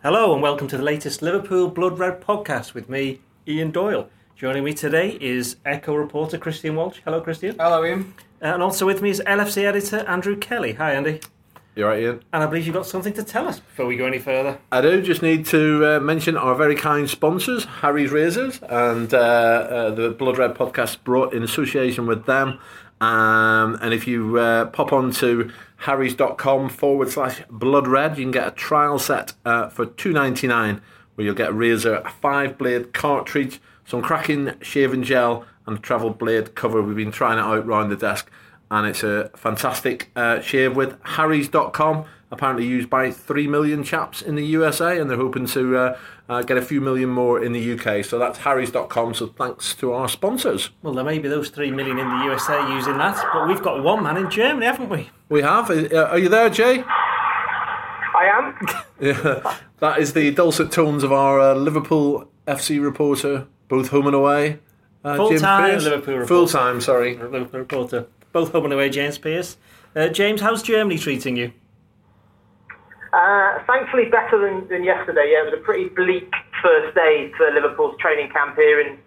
Hello and welcome to the latest Liverpool Blood Red podcast with me, Ian Doyle. Joining me today is Echo reporter Christian Walsh. Hello, Christian. Hello, Ian. And also with me is LFC editor Andrew Kelly. Hi, Andy. You're right, Ian. And I believe you've got something to tell us before we go any further. I do just need to uh, mention our very kind sponsors, Harry's Razors, and uh, uh, the Blood Red podcast brought in association with them. Um, and if you uh, pop on to harrys.com forward slash blood red, you can get a trial set uh, for two ninety nine, where you'll get a razor, a five blade cartridge, some cracking shaving gel, and a travel blade cover. We've been trying it out round the desk, and it's a fantastic uh, shave with harrys.com. Apparently used by three million chaps in the USA, and they're hoping to uh, uh, get a few million more in the UK. So that's harrys.com. So thanks to our sponsors. Well, there may be those three million in the USA using that, but we've got one man in Germany, haven't we? We have. Uh, are you there, Jay? I am. Yeah, that is the dulcet tones of our uh, Liverpool FC reporter, both home and away. Uh, James Full-time Pearce. Liverpool reporter. Full time, sorry. Liverpool reporter. Both home and away, James Pearce. Uh, James, how's Germany treating you? Uh, thankfully, better than, than yesterday. Yeah, it was a pretty bleak first day for Liverpool's training camp here in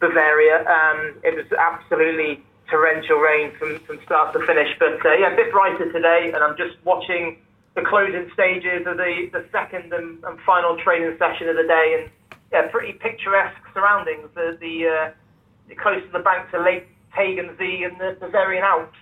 Bavaria. Um, it was absolutely torrential rain from, from start to finish. But uh, yeah, a bit brighter today, and I'm just watching the closing stages of the, the second and, and final training session of the day, and yeah, pretty picturesque surroundings. The, the, uh, close to the banks of Lake Tegernsee and the Bavarian Alps.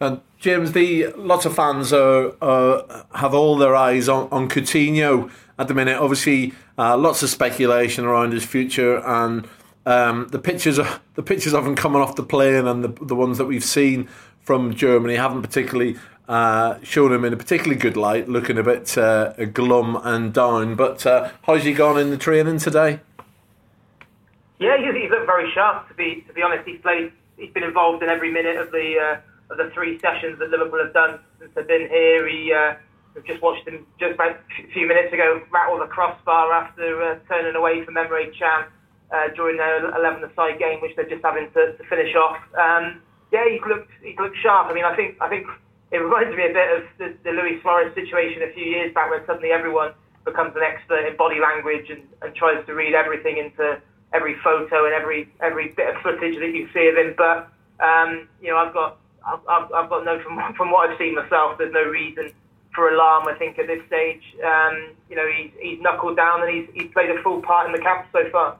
And James, the lots of fans are, uh, have all their eyes on, on Coutinho at the minute. Obviously, uh, lots of speculation around his future, and um, the pictures are, the pictures of him coming off the plane and the the ones that we've seen from Germany haven't particularly uh, shown him in a particularly good light, looking a bit uh, glum and down. But uh, how's he gone in the training today? Yeah, he's, he's looked very sharp. To be to be honest, he's played. He's been involved in every minute of the uh, of the three sessions that Liverpool have done since they've been here. He uh, we've just watched him just about a few minutes ago rattle the crossbar after uh, turning away from Emre Can uh, during their 11-a-side game, which they're just having to, to finish off. Um, yeah, he looked he's looked sharp. I mean, I think I think it reminds me a bit of the, the Luis Suarez situation a few years back, when suddenly everyone becomes an expert in body language and, and tries to read everything into every photo and every every bit of footage that you see of him. But um, you know, I've got I've, I've got no from from what I've seen myself. There's no reason for alarm. I think at this stage, um, you know, he's he's knuckled down and he's he's played a full part in the camp so far.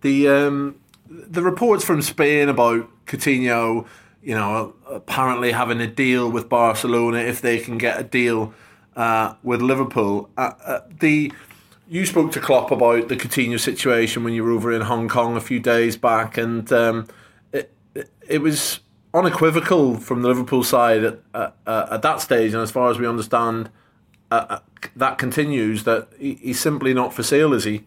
The um, the reports from Spain about Coutinho, you know, apparently having a deal with Barcelona if they can get a deal uh, with Liverpool. Uh, uh, the you spoke to Klopp about the Coutinho situation when you were over in Hong Kong a few days back, and um, it, it was unequivocal from the Liverpool side at, at, at that stage, and as far as we understand, uh, uh, that continues that he, he's simply not for sale, is he?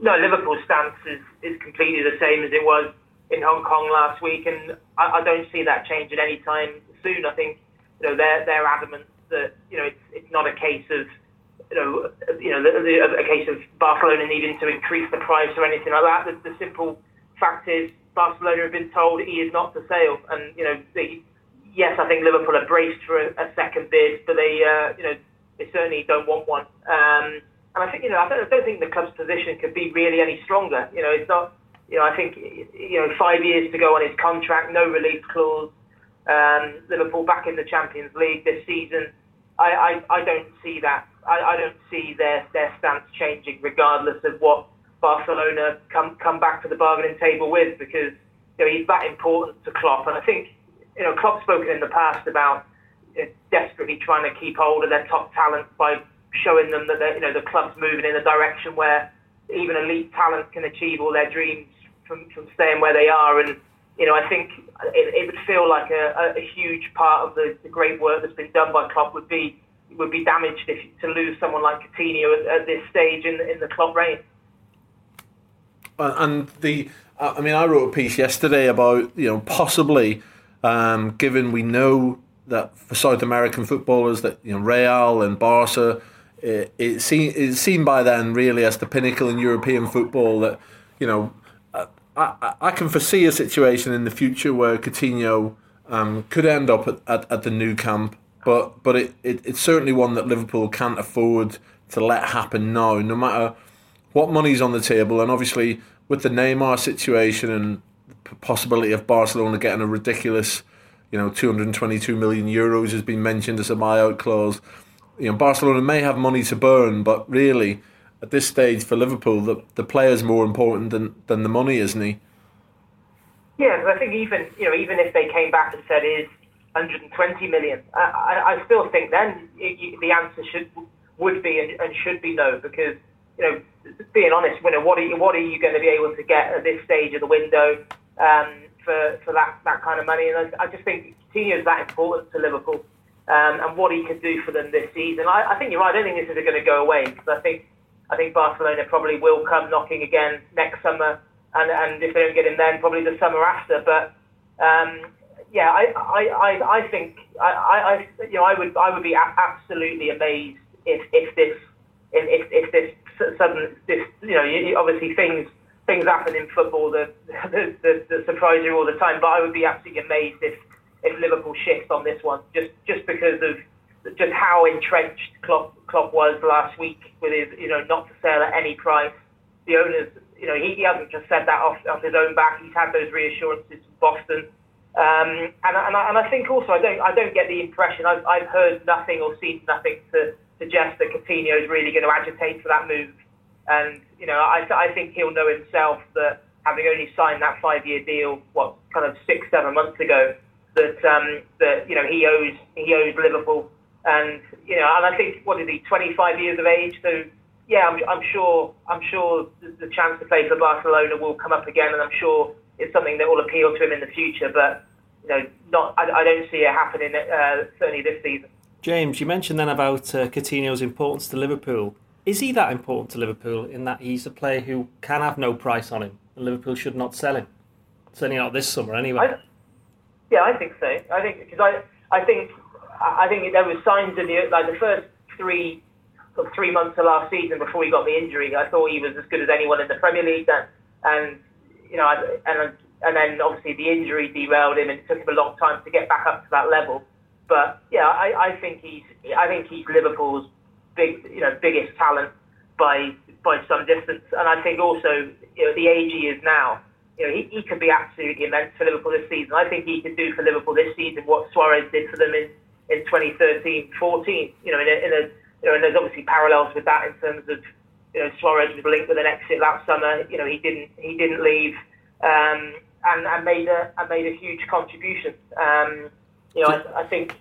No, Liverpool's stance is, is completely the same as it was in Hong Kong last week, and I, I don't see that changing any time soon. I think you know they're they're adamant that you know it's it's not a case of you know you know the, the, a case of Barcelona needing to increase the price or anything like that. The, the simple fact is Barcelona have been told he is not for sale, and you know they, yes, I think Liverpool are braced for a, a second bid, but they uh, you know they certainly don't want one. Um, and I think you know I don't, I don't think the club's position could be really any stronger. You know it's not you know I think you know five years to go on his contract, no release clause. Um, Liverpool back in the Champions League this season. I, I, I don't see that. I, I don't see their, their stance changing regardless of what Barcelona come come back to the bargaining table with because you know he's that important to Klopp and I think you know Klopp's spoken in the past about you know, desperately trying to keep hold of their top talent by showing them that you know the club's moving in a direction where even elite talent can achieve all their dreams from, from staying where they are and you know I think it, it would feel like a, a, huge part of the, the great work that's been done by Klopp would be would be damaged if to lose someone like Coutinho at, at this stage in in the Klopp reign. Uh, and the uh, I mean, I wrote a piece yesterday about you know possibly, um, given we know that for South American footballers that you know Real and Barca, it, it's seen it's seen by then really as the pinnacle in European football that you know uh, I, I can foresee a situation in the future where Coutinho um, could end up at, at, at the Nou Camp but but it, it, it's certainly one that Liverpool can't afford to let happen now, no matter what money's on the table, and obviously with the Neymar situation and the possibility of Barcelona getting a ridiculous, you know, 222 million euros has been mentioned as a buyout clause. You know, Barcelona may have money to burn, but really, at this stage for Liverpool, the the player's more important than, than the money, isn't he? Yeah, I think even you know even if they came back and said is 120 million. I, I still think then it, the answer should would be and, and, should be no because you know being honest, you know, what are you, what are you going to be able to get at this stage of the window um, for for that that kind of money? And I, I just think Coutinho is that important to Liverpool um, and what he could do for them this season. I, I think you're right. I don't think this is going to go away because I think I think Barcelona probably will come knocking again next summer. And, and if they don't get him then, probably the summer after. But um, yeah, I, I, I, I think I, I, you know, I would, I would be absolutely amazed if, if this, if, if this sudden, this, you know, obviously things, things happen in football that, that, that, that surprise you all the time. But I would be absolutely amazed if, if Liverpool shifts on this one, just, just because of just how entrenched Klopp, Klopp was last week with his, you know, not to sell at any price. The owners, you know, he, he hasn't just said that off, off his own back. He's had those reassurances from Boston. Um, and, and, I, and I think also I don't I don't get the impression I've, I've heard nothing or seen nothing to suggest that Coutinho is really going to agitate for that move. And you know I, I think he'll know himself that having only signed that five-year deal, what kind of six seven months ago, that um, that you know he owes he owes Liverpool. And you know and I think what is he 25 years of age? So yeah, I'm, I'm sure I'm sure the, the chance to play for Barcelona will come up again, and I'm sure it's something that will appeal to him in the future. But you know, not I, I don't see it happening uh, certainly this season. James, you mentioned then about uh, Coutinho's importance to Liverpool. Is he that important to Liverpool in that he's a player who can have no price on him, and Liverpool should not sell him? Certainly not this summer, anyway. I, yeah, I think so. I think because I, I think, I think there was signs in the like the first three, three months of last season before he got the injury. I thought he was as good as anyone in the Premier League, and, and you know, and and then obviously the injury derailed him, and it took him a long time to get back up to that level. But yeah, I, I think he's I think he's Liverpool's big you know biggest talent by by some distance, and I think also you know the age he is now, you know he, he could be absolutely immense for Liverpool this season. I think he could do for Liverpool this season what Suarez did for them in in 2013, 14. You know, in a, in a you know, and there's obviously parallels with that in terms of you know Suarez was linked with an exit last summer. You know, he didn't he didn't leave. Um, and, and made a and made a huge contribution. Um, you know, I, I, think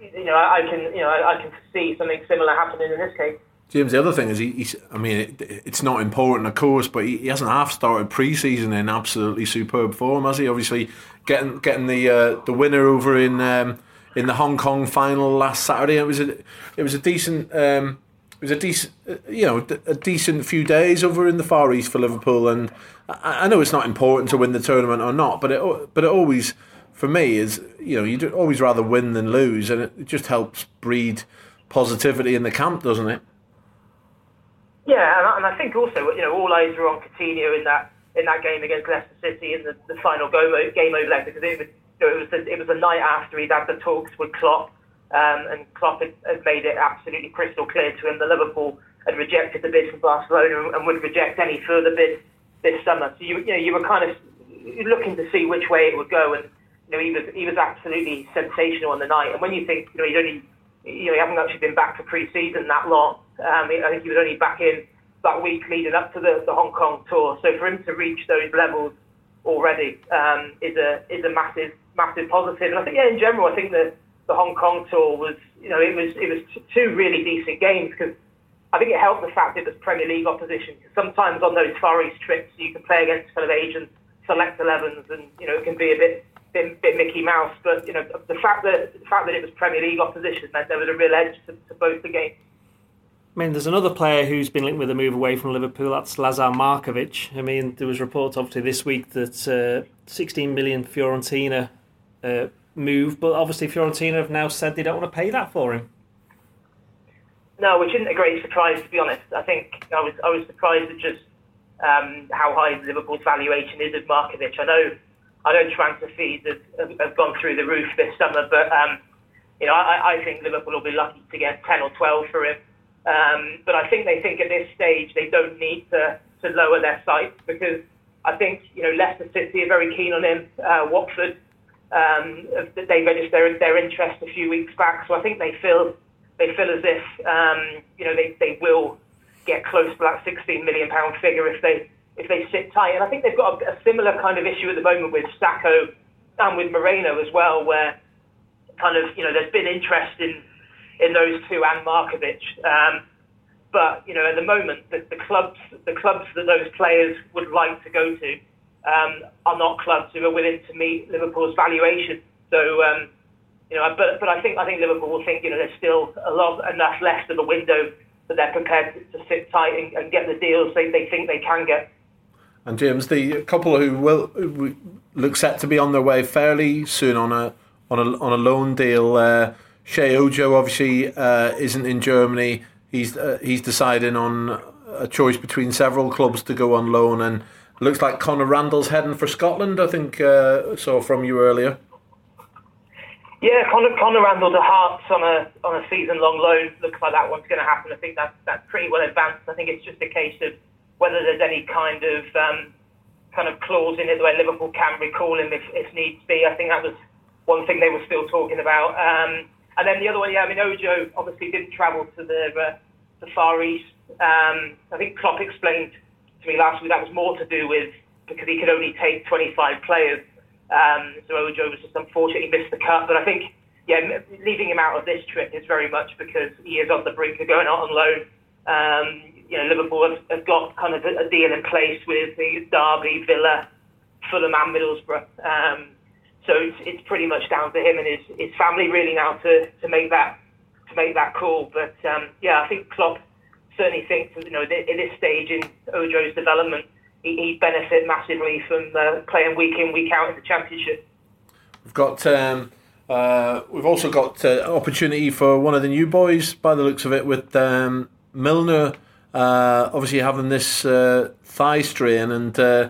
you know I, can you know I, I, can see something similar happening in this case. James, the other thing is, he, he's, I mean, it, it's not important, of course, but he, he hasn't half started pre-season in absolutely superb form, has he? Obviously, getting getting the uh, the winner over in um, in the Hong Kong final last Saturday. It was a it was a decent um, it was a decent, uh, you know, a decent few days over in the Far East for Liverpool, and I, I know it's not important to win the tournament or not, but it, but it always, for me, is you know, you'd always rather win than lose, and it just helps breed positivity in the camp, doesn't it? Yeah, and I, think also, you know, all eyes were on Coutinho in that in that game against Leicester City in the, the final game, game over there because it was, you know, it was the, it was the night after he'd had the talks with Klopp um, and Klopp had, had, made it absolutely crystal clear to him that Liverpool had rejected the bid from Barcelona and would reject any further bid this summer. So you, you know you were kind of looking to see which way it would go, and you know he was he was absolutely sensational on the night. And when you think you know he'd only you know he hasn't actually been back for pre-season that long. Um, I think he was only back in that week leading up to the, the Hong Kong tour. So for him to reach those levels already um, is a is a massive massive positive. And I think yeah, in general, I think that the Hong Kong tour was, you know, it was it was two really decent games because I think it helped the fact it was Premier League opposition. Sometimes on those Far East trips, you can play against kind of agents, select 11s, and you know it can be a bit, bit, bit Mickey Mouse. But you know the fact that the fact that it was Premier League opposition meant there was a real edge to, to both the games. I mean, there's another player who's been linked with a move away from Liverpool. That's Lazar Markovic. I mean, there was reports obviously this week that uh, 16 million Fiorentina uh, move, but obviously Fiorentina have now said they don't want to pay that for him. No, which isn't a great surprise to be honest. I think I was I was surprised at just um, how high Liverpool's valuation is of Markovic. I know I know transfer fees have, have, have, gone through the roof this summer, but um, you know, I, I think Liverpool will be lucky to get 10 or 12 for him. Um, but I think they think at this stage they don't need to, to lower their sights because I think you know Leicester City are very keen on him. Uh, Watford um, they registered their, interest a few weeks back, so I think they feel they feel as if um, you know they, they will get close to that 16 million pound figure if they if they sit tight. And I think they've got a, a similar kind of issue at the moment with Sakho and with Moreno as well, where kind of you know there's been interest in in those two and Markovic. Um, but you know, at the moment, the, the clubs the clubs that those players would like to go to um, are not clubs who are willing to meet Liverpool's valuation. So um, you know, but but I think I think Liverpool will think you know there's still a lot enough left of the window that they're prepared to, to sit tight and, and, get the deals they, they think they can get. And James, the couple who will look set to be on their way fairly soon on a on a on a loan deal. Uh, Sheyi Ojo obviously uh, isn't in Germany. He's uh, he's deciding on a choice between several clubs to go on loan, and looks like Connor Randall's heading for Scotland. I think uh, saw from you earlier. Yeah, Connor, Conor Randall to Hearts on a on a season long loan looks like that one's going to happen. I think that's that's pretty well advanced. I think it's just a case of whether there's any kind of um, kind of clause in it where Liverpool can recall him if, if needs be. I think that was one thing they were still talking about. Um, and then the other one, yeah, I mean Ojo obviously didn't travel to the uh, the Far East. Um, I think Klopp explained to me last week that was more to do with because he could only take 25 players. Um, so Ojo was just unfortunately missed the cut. But I think, yeah, leaving him out of this trip is very much because he is on the brink of going out on loan. Um, you know, Liverpool have, have, got kind of a, a, deal in place with the Derby, Villa, Fulham, and Middlesbrough. Um, so it's, it's pretty much down to him and his, his family really now to, to make that to make that call. But um, yeah, I think Klopp certainly thinks you know at this stage in Ojo's development he'd benefit massively from uh, playing week in, week out in the championship. We've got. Um, uh, we've also got uh, opportunity for one of the new boys, by the looks of it, with um, Milner. Uh, obviously, having this uh, thigh strain, and uh,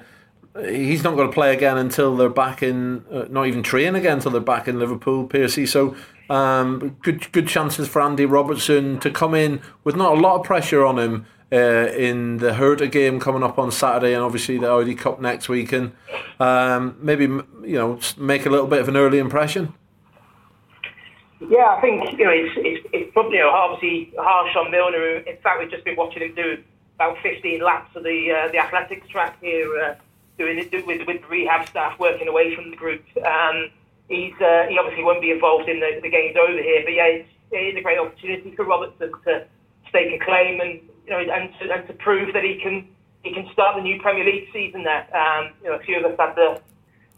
he's not going to play again until they're back in. Uh, not even train again until they're back in Liverpool, Piercy. So, um, good good chances for Andy Robertson to come in with not a lot of pressure on him uh, in the Hertha game coming up on Saturday, and obviously the Audi Cup next week, and um, maybe you know make a little bit of an early impression. Yeah, I think you know it's it's, it's probably you know, obviously harsh on Milner. In fact, we've just been watching him do about 15 laps of the uh, the athletics track here, uh, doing it with with rehab staff working away from the group. Um, he's uh, he obviously won't be involved in the, the games over here, but yeah, it's, it is a great opportunity for Robertson to stake a claim and you know, and to, and to prove that he can he can start the new Premier League season there. Um, you know, a few of us had the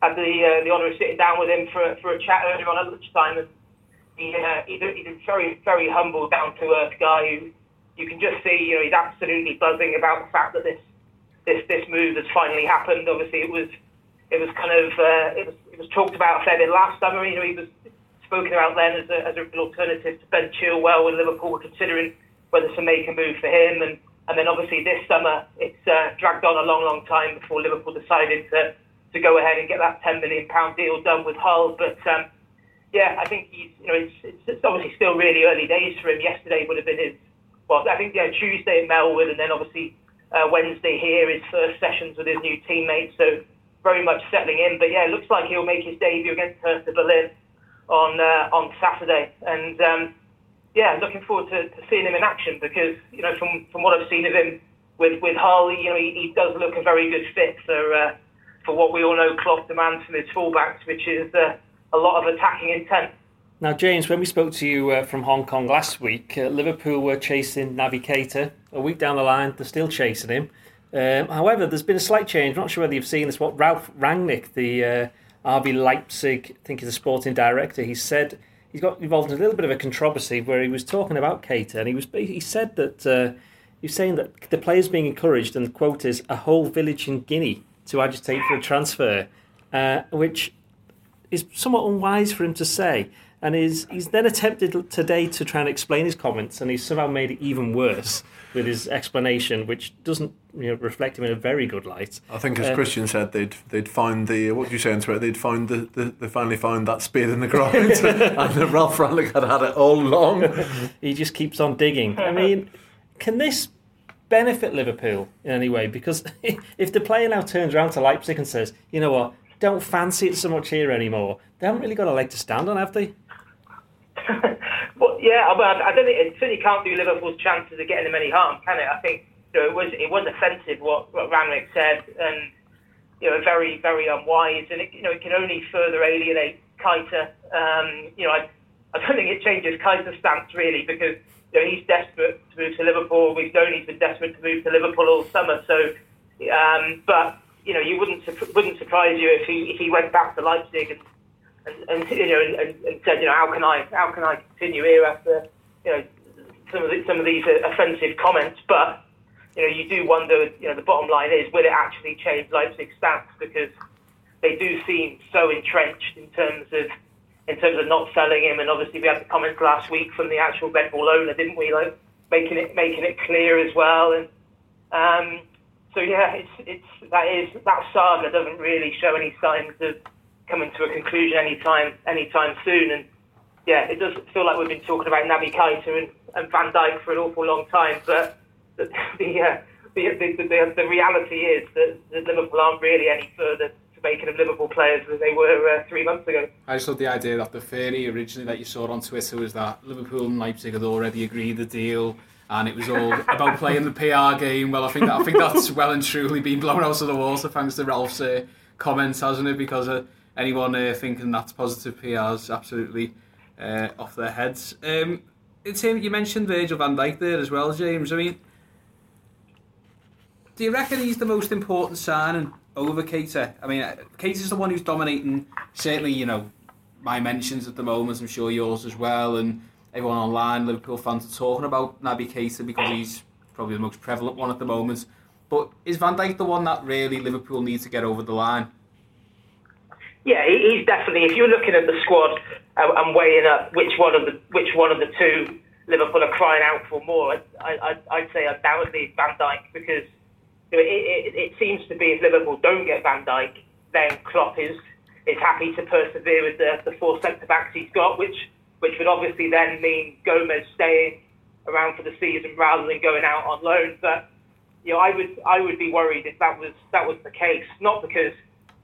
had the uh, the honour of sitting down with him for for a chat earlier on at lunchtime, and he, he's, a, he's a very very humble, down to earth guy who you can just see. You know, he's absolutely buzzing about the fact that this this this move has finally happened. Obviously, it was it was kind of uh, it was it was talked about a fair bit last summer. You know, he was spoken about then as, a, as an alternative to Ben Chilwell when Liverpool were considering whether to make a move for him. And, and then obviously this summer, it's uh, dragged on a long, long time before Liverpool decided to, to go ahead and get that £10 million deal done with Hull. But um, yeah, I think he's, you know, it's, it's, it's, obviously still really early days for him. Yesterday would have been his, well, I think yeah, Tuesday in Melwood and then obviously uh, Wednesday here, his first sessions with his new teammates. So very much settling in. But yeah, it looks like he'll make his debut against Hertha Berlin on uh, on Saturday. And um, yeah, looking forward to, to seeing him in action because you know from from what I've seen of him with with Hull, you know he, he does look a very good fit for uh, for what we all know Klopp demands from his fullbacks, which is uh, a lot of attacking intent. Now, James, when we spoke to you uh, from Hong Kong last week, uh, Liverpool were chasing Keita. A week down the line, they're still chasing him. Um, however, there's been a slight change. I'm not sure whether you've seen this. What Ralf Rangnick, the uh, RB Leipzig, I think he's a sporting director, he said he's got involved in a little bit of a controversy where he was talking about Keita, and he was he said that uh, he was saying that the players being encouraged, and the quote is a whole village in Guinea to agitate for a transfer, uh, which is somewhat unwise for him to say. And he's, he's then attempted today to try and explain his comments, and he's somehow made it even worse with his explanation, which doesn't you know, reflect him in a very good light. I think, as uh, Christian said, they'd they'd find the what do you say on Twitter? They'd find the, the they finally found that spear in the ground, and Ralf Rangnick had had it all along. he just keeps on digging. I mean, can this benefit Liverpool in any way? Because if the player now turns around to Leipzig and says, "You know what? Don't fancy it so much here anymore," they haven't really got a leg to stand on, have they? well, yeah, I, I don't think it certainly can't do Liverpool's chances of getting them any harm, can it? I think you know, it was it was offensive what what said, and you know, very very unwise, and it, you know, it can only further alienate Keita. Um, you know, I, I don't think it changes Keita's stance really because you know, he's desperate to move to Liverpool. We've known he's been desperate to move to Liverpool all summer. So, um, but you know, you wouldn't wouldn't surprise you if he if he went back to Leipzig and and, and you know and, and, said, you know, how can I how can I continue here after you know some of the, some of these offensive comments? But you know, you do wonder. You know, the bottom line is, will it actually change Leipzig's stance because they do seem so entrenched in terms of in terms of not selling him. And obviously, we had the comments last week from the actual Red Bull owner, didn't we? Like making it making it clear as well. And um, so yeah, it's it's that is that saga doesn't really show any signs of coming to a conclusion anytime anytime soon. And yeah, it does feel like we've been talking about Naby Keita and, and Van Dijk for an awful long time, but the the, uh, the, the, the, the reality is that, that Liverpool aren't really any further to making of Liverpool players than they were uh, three months ago. I just thought the idea that the theory originally that you saw on Twitter was that Liverpool and Leipzig had already agreed the deal and it was all about playing the PR game. Well, I think that, I think that's well and truly been blown out of the water thanks to Ralf's uh, comments, hasn't it? Because uh, anyone uh, thinking that's positive PR is absolutely uh, off their heads. Um, it's him. You mentioned Virgil Van Dijk there as well, James. I mean, do you reckon he's the most important signing over Keita. I mean, Keita's the one who's dominating. Certainly, you know, my mentions at the moment. I'm sure yours as well, and everyone online, Liverpool fans are talking about Naby Keita because he's probably the most prevalent one at the moment. But is Van Dijk the one that really Liverpool needs to get over the line? Yeah, he's definitely. If you're looking at the squad uh, and weighing up which one of the which one of the two Liverpool are crying out for more, I, I, I'd say undoubtedly Van Dijk because it, it, it seems to be if Liverpool don't get Van Dijk, then Klopp is is happy to persevere with the, the four centre backs he's got, which which would obviously then mean Gomez staying around for the season rather than going out on loan. But you know, I would I would be worried if that was that was the case. Not because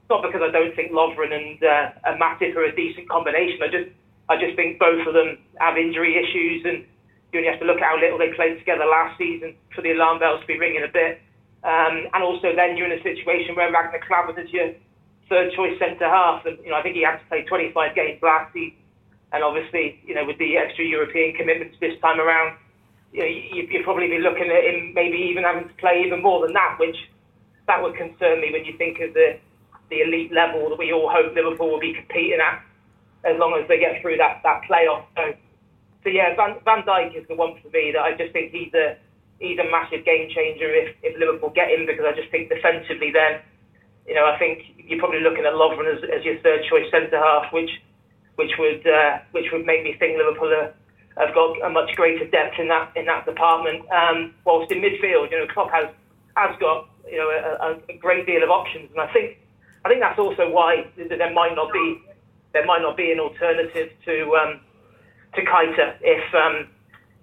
not because I don't think Lovren and uh, and Matip are a decent combination. I just I just think both of them have injury issues, and you only have to look at how little they played together last season for the alarm bells to be ringing a bit. Um, and also then you're in a situation where Ragnar Klavan is your third choice centre half. And, you know, I think he had to play 25 games last season. And obviously, you know, with the extra European commitments this time around, you know, you, you'd probably be looking at him maybe even having to play even more than that, which that would concern me when you think of the, the elite level that we all hope Liverpool will be competing at as long as they get through that, that playoff. So, so yeah, Van, Van Dijk is the one for me that I just think he's a, he's a massive game changer if, if Liverpool get him because I just think defensively then, you know, I think you're probably looking at Lovren as, as your third choice centre half, which which would uh, which would make me think Liverpool are, have got a much greater depth in that in that department. Um, whilst in midfield, you know, Klopp has has got you know a, a great deal of options, and I think I think that's also why there might not be there might not be an alternative to um, to Keita if um,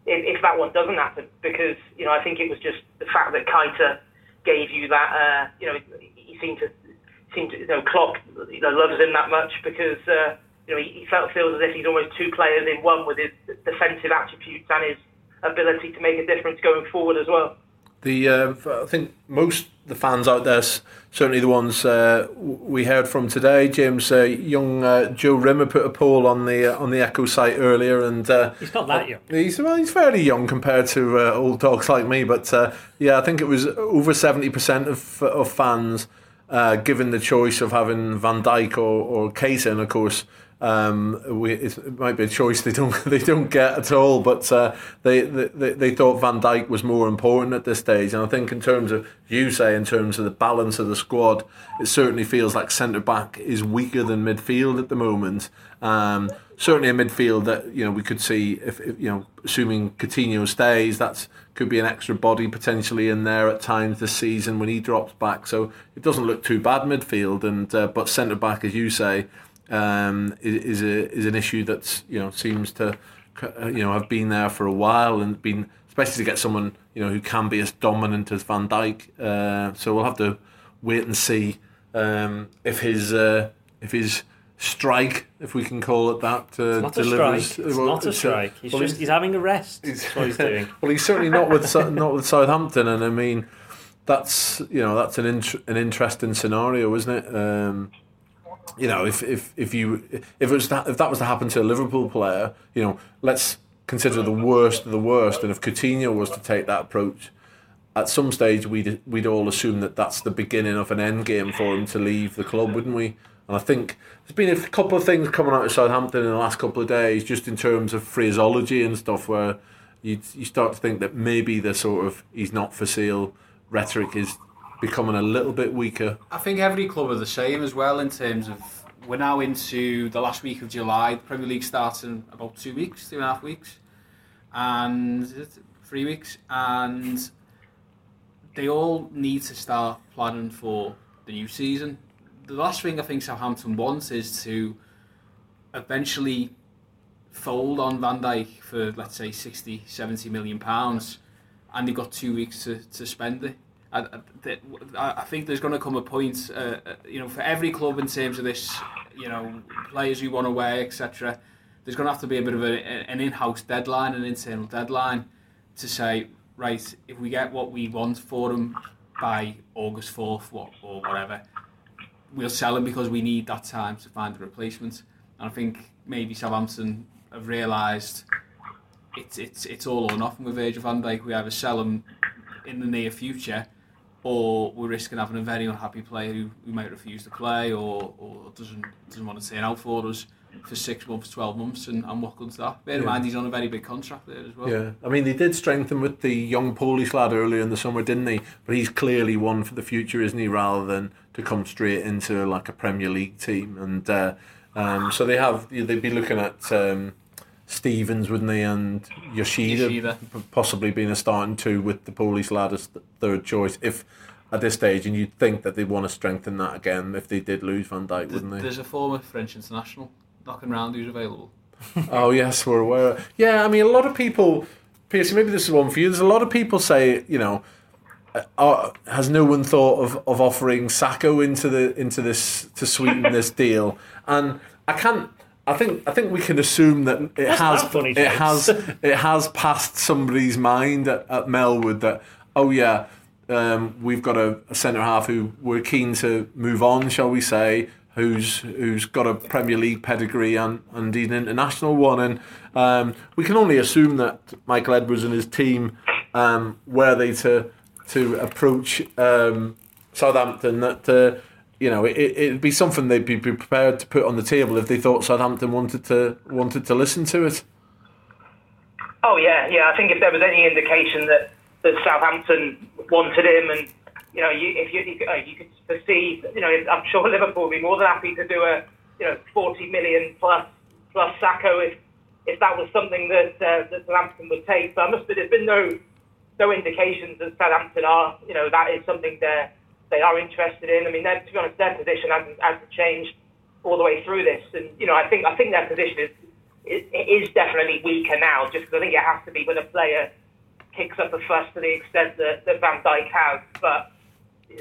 if, if that one doesn't happen, because you know I think it was just the fact that Keita gave you that. Uh, you know, he seemed to seemed to you know Klopp you know loves him that much because uh, you know he, he felt feels as if he's almost two players in one with his defensive attributes and his ability to make a difference going forward as well. The uh, I think most the fans out there, certainly the ones uh, we heard from today, James, uh, young uh, Joe Rimmer put a poll on the uh, on the Echo site earlier, and uh, he's not that young. He's well, he's fairly young compared to old dogs like me, but yeah, I think it was over seventy percent of of fans given the choice of having Van Dijk or or Keita, and of course. Um, we, it might be a choice they don't they don't get at all. But uh, they, they they thought Van Dijk was more important at this stage, and I think in terms of you say in terms of the balance of the squad, it certainly feels like centre back is weaker than midfield at the moment. Um, certainly a midfield that you know we could see if, if, you know assuming Coutinho stays, that's could be an extra body potentially in there at times this season when he drops back. So it doesn't look too bad midfield, and uh, but centre back, as you say, um, is, is a is an issue that's you know seems to uh, you know have been there for a while and been especially to get someone you know who can be as dominant as Van Dijk. Uh, so we'll have to wait and see um, if his uh, if his strike, if we can call it that, uh, not delivers. A strike. It's well, not a strike. He's well, just he's, he's, having a rest. That's what he's doing. well, he's certainly not with not with Southampton, and I mean that's you know that's an int- an interesting scenario, isn't it? Um, you know, if if if you if it was that if that was to happen to a Liverpool player, you know, let's consider the worst of the worst, and if Coutinho was to take that approach, at some stage we'd we'd all assume that that's the beginning of an end game for him to leave the club, wouldn't we? And I think there's been a couple of things coming out of Southampton in the last couple of days, just in terms of phraseology and stuff, where you you start to think that maybe the sort of he's not for sale rhetoric is becoming a little bit weaker. I think every club are the same as well in terms of we're now into the last week of July. The Premier League starts in about two weeks, two and a half weeks, and three weeks, and they all need to start planning for the new season the last thing I think Southampton wants is to eventually fold on Van Dijk for let's say 60, 70 million pounds, and they've got two weeks to, to spend it. I, I, think there's going to come a point, uh, uh, you know, for every club in terms of this, you know, players who want away, etc. There's going to have to be a bit of a, an in-house deadline, an internal deadline, to say, right, if we get what we want for them by August fourth, or whatever, we'll sell him because we need that time to find a replacement. And I think maybe Southampton have realised it's it's it's all or nothing with Virgil van Dijk. We either sell him in the near future, or we're risking having a very unhappy player who, who might refuse to play or, or doesn't doesn't want to turn out for us for six months, twelve months, and, and what good's that? Bear in yeah. mind he's on a very big contract there as well. Yeah, I mean they did strengthen with the young Polish lad earlier in the summer, didn't they? But he's clearly one for the future, isn't he? Rather than to come straight into like a Premier League team, and uh, um, so they have they'd be looking at. Um, Stephens, wouldn't they, and Yoshida, Yoshida, possibly being a starting two with the Polish lad as third choice. If at this stage, and you'd think that they'd want to strengthen that again if they did lose Van Dijk, wouldn't they? There's a former French international knocking around who's available. oh yes, we're aware. Yeah, I mean, a lot of people, Piercy, maybe this is one for you. There's a lot of people say, you know, uh, uh, has no one thought of, of offering Sakho into the into this to sweeten this deal? And I can't. I think I think we can assume that it That's has it has it has passed somebody's mind at, at Melwood that oh yeah um, we've got a, a centre half who we're keen to move on, shall we say, who's who's got a Premier League pedigree and indeed an international one, and um, we can only assume that Michael Edwards and his team, um, were they to to approach um, Southampton, that uh, you know it, it'd be something they'd be prepared to put on the table if they thought Southampton wanted to wanted to listen to it. Oh yeah, yeah. I think if there was any indication that that Southampton wanted him and you know, you, if you you, uh, you could perceive, you know, I'm sure Liverpool would be more than happy to do a, you know, 40 million plus plus Sakho if if that was something that uh, that Southampton would take. But I must there's been no no indications that Southampton are, you know, that is something they they are interested in. I mean, to be honest, their position hasn't hasn't changed all the way through this, and you know, I think I think their position is it, it is definitely weaker now, just because I think it has to be when a player kicks up a fuss to the extent that, that Van Dijk has, but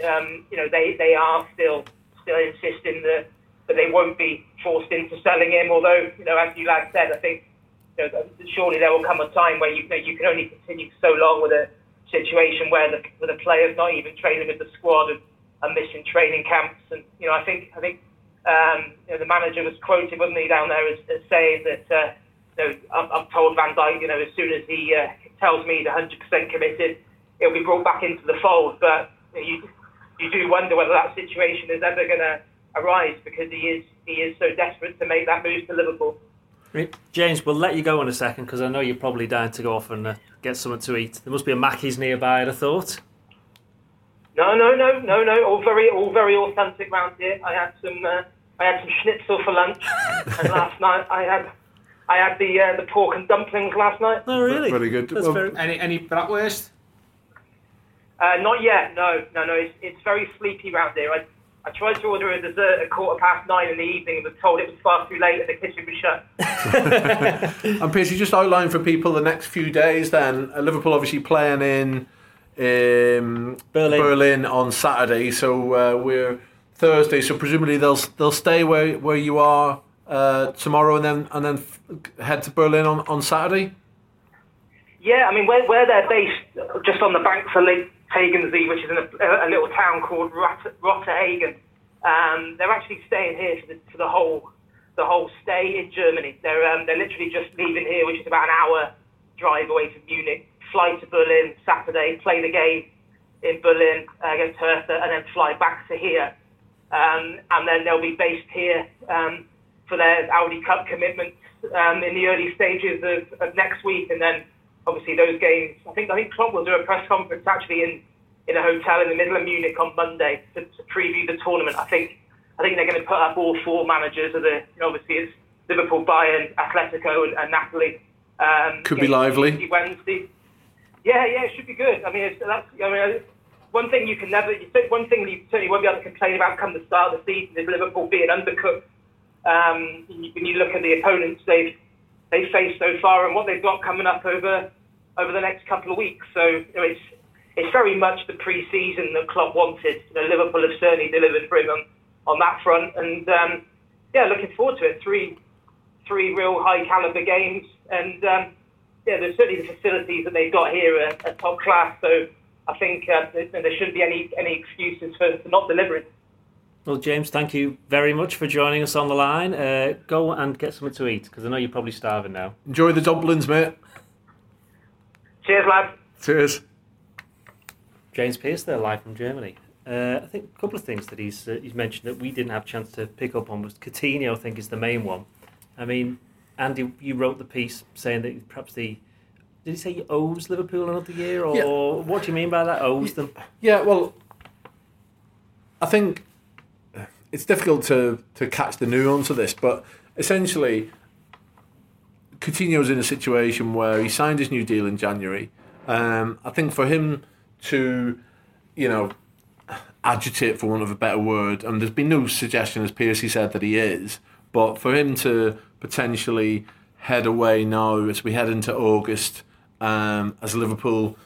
um, you know, they, they are still still insisting that, that they won't be forced into selling him. Although, you know, as you lad said, I think you know, surely there will come a time where you, you, know, you can only continue so long with a situation where the, where the player's not even training with the squad and are missing training camps. And you know, I think I think um, you know, the manager was quoted, wasn't he, down there as, as saying that. Uh, you know, I've, I've told Van Dijk, you know, as soon as he uh, tells me he's 100% committed, he'll be brought back into the fold. But you you do wonder whether that situation is ever going to arise because he is he is so desperate to make that move to Liverpool. James, we'll let you go in a second because I know you're probably dying to go off and uh, get something to eat. There must be a Mackey's nearby, I'd have thought. No, no, no, no, no. All very, all very authentic round here. I had some, uh, I had some schnitzel for lunch, and last night I had, I had the uh, the pork and dumplings last night. Oh, really? Very good. That's Well, very... Any any bratwurst? Uh, not yet. No, no, no. It's, it's very sleepy round here. I, I tried to order a dessert at quarter past nine in the evening and was told it was far too late and the kitchen was shut. And Pierce, you just outline for people the next few days. Then uh, Liverpool obviously playing in um, Berlin. Berlin on Saturday, so uh, we're Thursday. So presumably they'll they'll stay where where you are uh, tomorrow, and then and then f- head to Berlin on, on Saturday. Yeah, I mean, where, where they're based, just on the banks of Lake Tegernsee, which is in a, a little town called Rot- Rottach-Egern, um, they're actually staying here for the, for the whole the whole stay in Germany. They're um, they're literally just leaving here, which is about an hour drive away from Munich. Fly to Berlin Saturday, play the game in Berlin uh, against Hertha, and then fly back to here. Um, and then they'll be based here um, for their Audi Cup commitments um, in the early stages of, of next week, and then obviously those games. I think I think Klopp will do a press conference actually in, in a hotel in the middle of Munich on Monday to, to preview the tournament. I think I think they're going to put up all four managers of the. You know, obviously it's Liverpool, Bayern, Atletico, and, and Napoli. Um, Could be lively. Wednesday. Yeah, yeah, it should be good. I mean, it's, that's I mean. One thing you can never, one thing you certainly won't be able to complain about come the start of the season is Liverpool being undercooked. Um, when you look at the opponents they've they faced so far and what they've got coming up over over the next couple of weeks. So you know, it's it's very much the pre-season that Klopp wanted. You know, Liverpool have certainly delivered for him on, on that front, and um, yeah, looking forward to it. Three three real high caliber games, and um, yeah, there's certainly the facilities that they've got here are, are top class. So I think uh, there, shouldn't be any any excuses for, for not delivering. Well, James, thank you very much for joining us on the line. Uh, go and get something to eat because I know you're probably starving now. Enjoy the dumplings, mate. Cheers, lads. Cheers. James Pearce there, live from Germany. Uh, I think a couple of things that he's uh, he's mentioned that we didn't have a chance to pick up on was Coutinho. I think is the main one. I mean, Andy, you wrote the piece saying that perhaps the did he say he owes Liverpool another year, or Yeah. what do you mean by that? Owes them? Yeah, well, I think it's difficult to, to catch the nuance of this, but essentially, Coutinho's in a situation where he signed his new deal in January. Um, I think for him to, you know, agitate for want of a better word, and there's been no suggestion, as Piercy said, that he is, but for him to potentially head away now as we head into August, um, as Liverpool,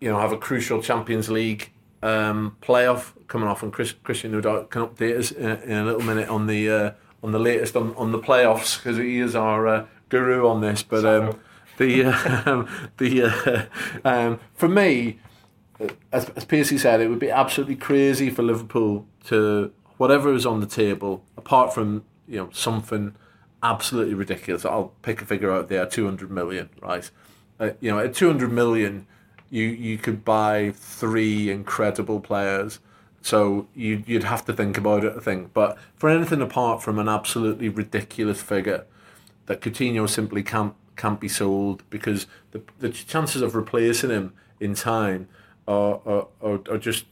you know, have a crucial Champions League um, playoff coming off, and Chris, Christian no doubt can update us in, in a little minute on the uh, on the latest on, on the playoffs because he is our uh, guru on this. But um, the uh, the uh, um, for me, as, as Piercy said, it would be absolutely crazy for Liverpool to whatever is on the table, apart from you know something absolutely ridiculous. I'll pick a figure out there: two hundred million, right? Uh, you know, at two hundred million, you you could buy three incredible players. So you you'd have to think about it, I think. But for anything apart from an absolutely ridiculous figure, that Coutinho simply can't can't be sold because the the chances of replacing him in time are are, are, are just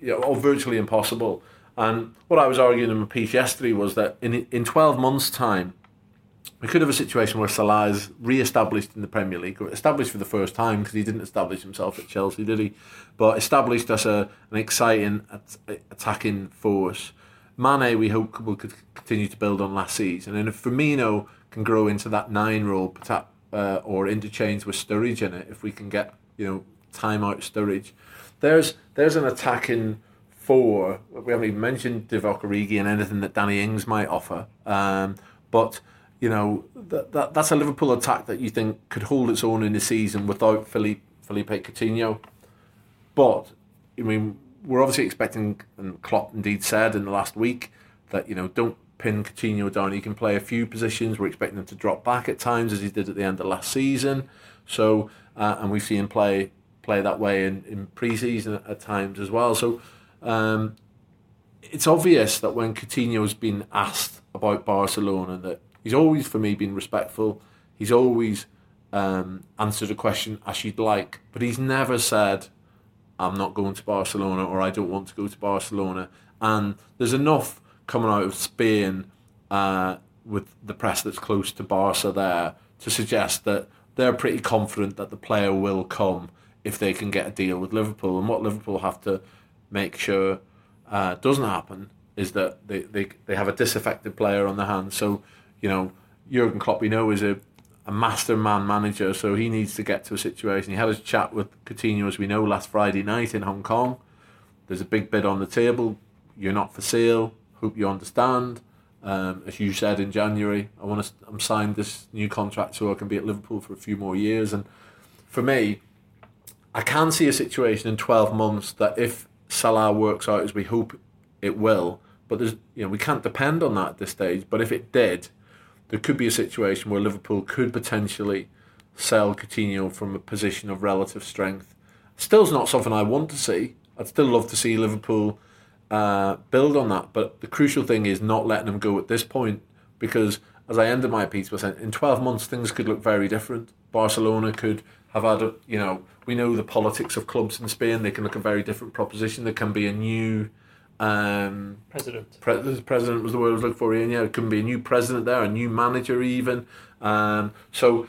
you know, are virtually impossible. And what I was arguing in my piece yesterday was that in in twelve months' time, we could have a situation where Salah is re-established in the Premier League, established for the first time because he didn't establish himself at Chelsea, did he? But established as a, an exciting at, attacking force. Mane, we hope, will could continue to build on last season, and if Firmino can grow into that nine role, uh, or interchange with Sturridge in it, if we can get you know time out Sturridge, there's there's an attacking four. We haven't even mentioned Divock Origi and anything that Danny Ings might offer, um, but you know that, that that's a Liverpool attack that you think could hold its own in the season without Philippe Felipe Coutinho. But I mean, we're obviously expecting, and Klopp indeed said in the last week that you know don't pin Coutinho down. He can play a few positions. We're expecting him to drop back at times as he did at the end of last season. So uh, and we've seen him play play that way in in pre-season at, times as well. So. Um, it's obvious that when Coutinho's been asked about Barcelona, that he's always, for me, been respectful. He's always um, answered a question as you'd like, but he's never said, I'm not going to Barcelona or I don't want to go to Barcelona. And there's enough coming out of Spain uh, with the press that's close to Barca there to suggest that they're pretty confident that the player will come if they can get a deal with Liverpool. And what Liverpool have to make sure uh, doesn't happen is that they, they, they have a disaffected player on their hands. So, you know, Jurgen Klopp, we know, is a, a master man manager, so he needs to get to a situation. He had a chat with Coutinho, as we know, last Friday night in Hong Kong. There's a big bid on the table. You're not for sale. Hope you understand. Um, as you said in January, I want to. I'm signed this new contract so I can be at Liverpool for a few more years. And for me, I can see a situation in 12 months that if Salah works out as we hope it will, but there's you know we can't depend on that at this stage. But if it did, there could be a situation where Liverpool could potentially sell Coutinho from a position of relative strength. Still's not something I want to see. I'd still love to see Liverpool uh, build on that. But the crucial thing is not letting them go at this point because, as I ended my piece by saying, in 12 months things could look very different. Barcelona could have had, a, you know, we know the politics of clubs in Spain. They can look a very different proposition. There can be a new um, president. Pre- president was the word I was looking for. Yeah, it can be a new president there, a new manager even. Um, so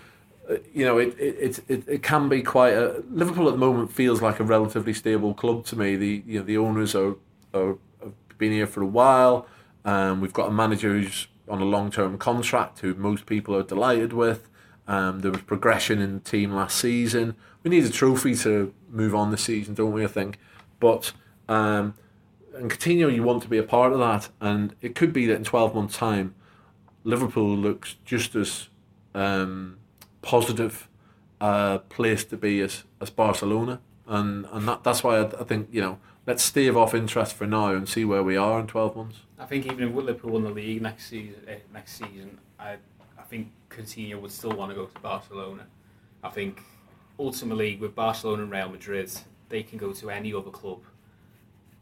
uh, you know, it, it, it, it can be quite a Liverpool at the moment feels like a relatively stable club to me. The you know the owners are, are have been here for a while. Um, we've got a manager who's on a long term contract who most people are delighted with. Um, there was progression in the team last season. We need a trophy to move on this season, don't we? I think, but um, and Coutinho, you want to be a part of that, and it could be that in twelve months' time, Liverpool looks just as um, positive uh, place to be as, as Barcelona, and and that, that's why I, I, think you know let's stave off interest for now and see where we are in twelve months. I think even if Liverpool won the league next season, eh, next season, I I think Coutinho would still want to go to Barcelona. I think ultimately with Barcelona and Real Madrid, they can go to any other club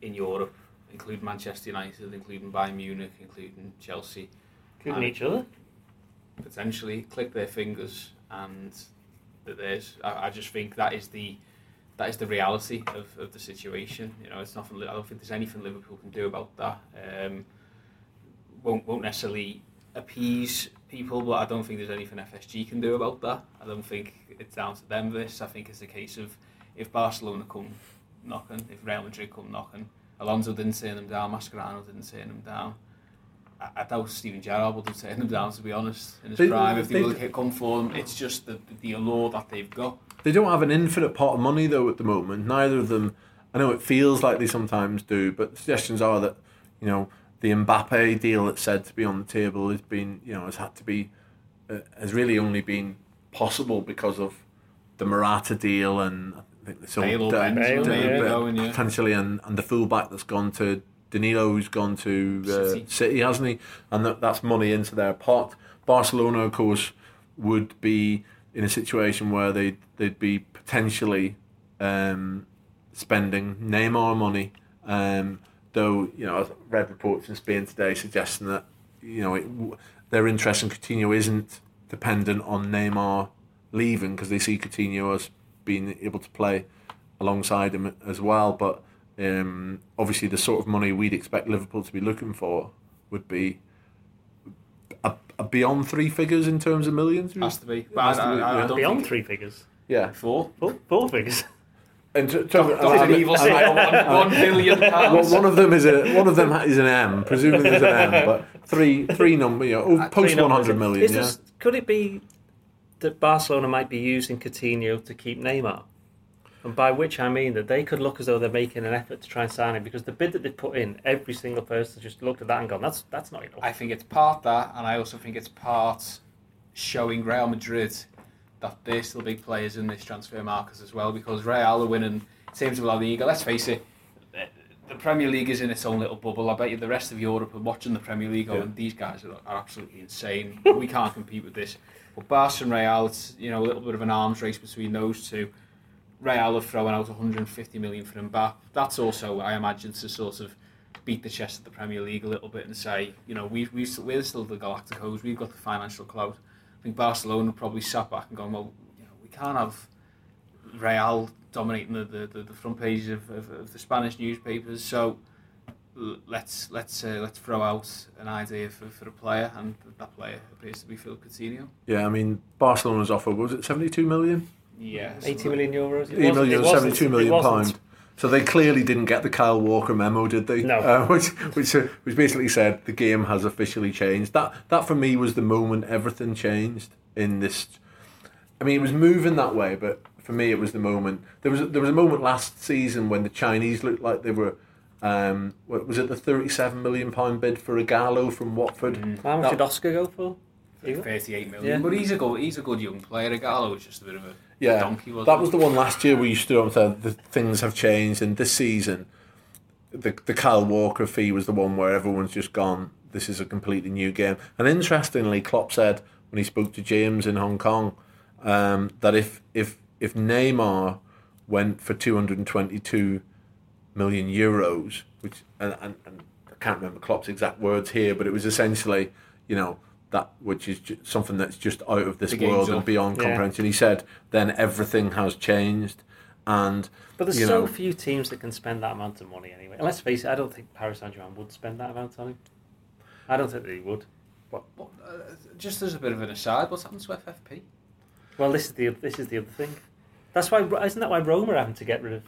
in Europe, including Manchester United, including Bayern Munich, including Chelsea. Including each other? Potentially click their fingers and that there's. I, I just think that is the that is the reality of, of the situation. You know, it's nothing. I don't think there's anything Liverpool can do about that. Um, won't won't necessarily appease people, but I don't think there's anything FSG can do about that. I don't think it's down to them. This I think it's a case of if Barcelona come knocking, if Real Madrid come knocking, Alonso didn't turn them down, Mascherano didn't turn them down. I, I doubt Steven Gerrard would have turned them down, to be honest, in his they, prime. If they, they will come for them, it's just the, the allure that they've got. They don't have an infinite pot of money, though, at the moment. Neither of them, I know it feels like they sometimes do, but the suggestions are that, you know, the Mbappe deal that's said to be on the table has been, you know, has had to be, uh, has really only been possible because of the Morata deal and I think the Bale, Bale, yeah. potentially and, and the fullback that's gone to Danilo's gone to uh, City. City. hasn't he? And that, that's money into their pot. Barcelona, of course, would be in a situation where they they'd be potentially um, spending Neymar money. Um, though you know, I've read reports in Spain today suggesting that you know it, their interest in Coutinho isn't dependent on Neymar leaving because they see Coutinho as being able to play alongside him as well. But um, obviously, the sort of money we'd expect Liverpool to be looking for would be a, a beyond three figures in terms of millions. Has to be. But Has I, to be I, I, beyond three figures. Yeah, four, four, four figures. And to, to, an evil one, one billion pounds. Well, one of them is a one of them is an M. Presumably, there's an M, but three three number, you know, uh, post one hundred million. Is yeah. This, could it be that Barcelona might be using Coutinho to keep Neymar? And by which I mean that they could look as though they're making an effort to try and sign him because the bid that they put in, every single person just looked at that and gone, "That's that's not enough." I think it's part that, and I also think it's part showing Real Madrid that they're still big players in this transfer market as well because Real are winning teams of La Liga. Let's face it, the Premier League is in its own little bubble. I bet you the rest of Europe are watching the Premier League, yeah. and these guys are, are absolutely insane. we can't compete with this. But Barca and Real, it's you know a little bit of an arms race between those two. Real are throwing out 150 million for Mbappe. That's also, I imagine, to sort of beat the chest of the Premier League a little bit and say, you know, we, we, we're still the Galacticos, we've got the financial clout. I think Barcelona probably sat back and gone, well, you know, we can't have Real dominating the, the, the front pages of, of, of the Spanish newspapers, so let's let's uh, let's throw out an idea for, for a player, and that player appears to be Phil Coutinho. Yeah, I mean Barcelona's offer was it seventy two million? Yeah, 80 million euros. It 80 wasn't- million, it wasn't- 72 million it So they clearly didn't get the Kyle Walker memo, did they? No. Uh, which, which, uh, which basically said the game has officially changed. That that for me was the moment everything changed in this. I mean, it was moving that way, but for me, it was the moment. There was there was a moment last season when the Chinese looked like they were. Um, what was it the thirty-seven million pound bid for Ighalo from Watford? How much That- did Oscar go for? like 38 million. Yeah. But he's a good he's a good young player. Ighalo was just a bit of a Yeah, donkey. Wasn't that he? was the one last year where you stood up and said the things have changed, and this season, the the Kyle Walker fee was the one where everyone's just gone. This is a completely new game. And interestingly, Klopp said when he spoke to James in Hong Kong um, that if if if Neymar went for two hundred and twenty two million euros, which and, and, and I can't remember Klopp's exact words here, but it was essentially, you know, that which is ju- something that's just out of this The game's world and up. beyond Yeah. comprehension. He said, then everything has changed, and But there's you so know, few teams that can spend that amount of money anyway. And let's face it, I don't think Paris Saint Germain would spend that amount on him. I don't think they would. What, what, uh, just as a bit of an aside, what's happened to FFP? Well, this is the this is the other thing. That's why isn't that why Roma are having to get rid of?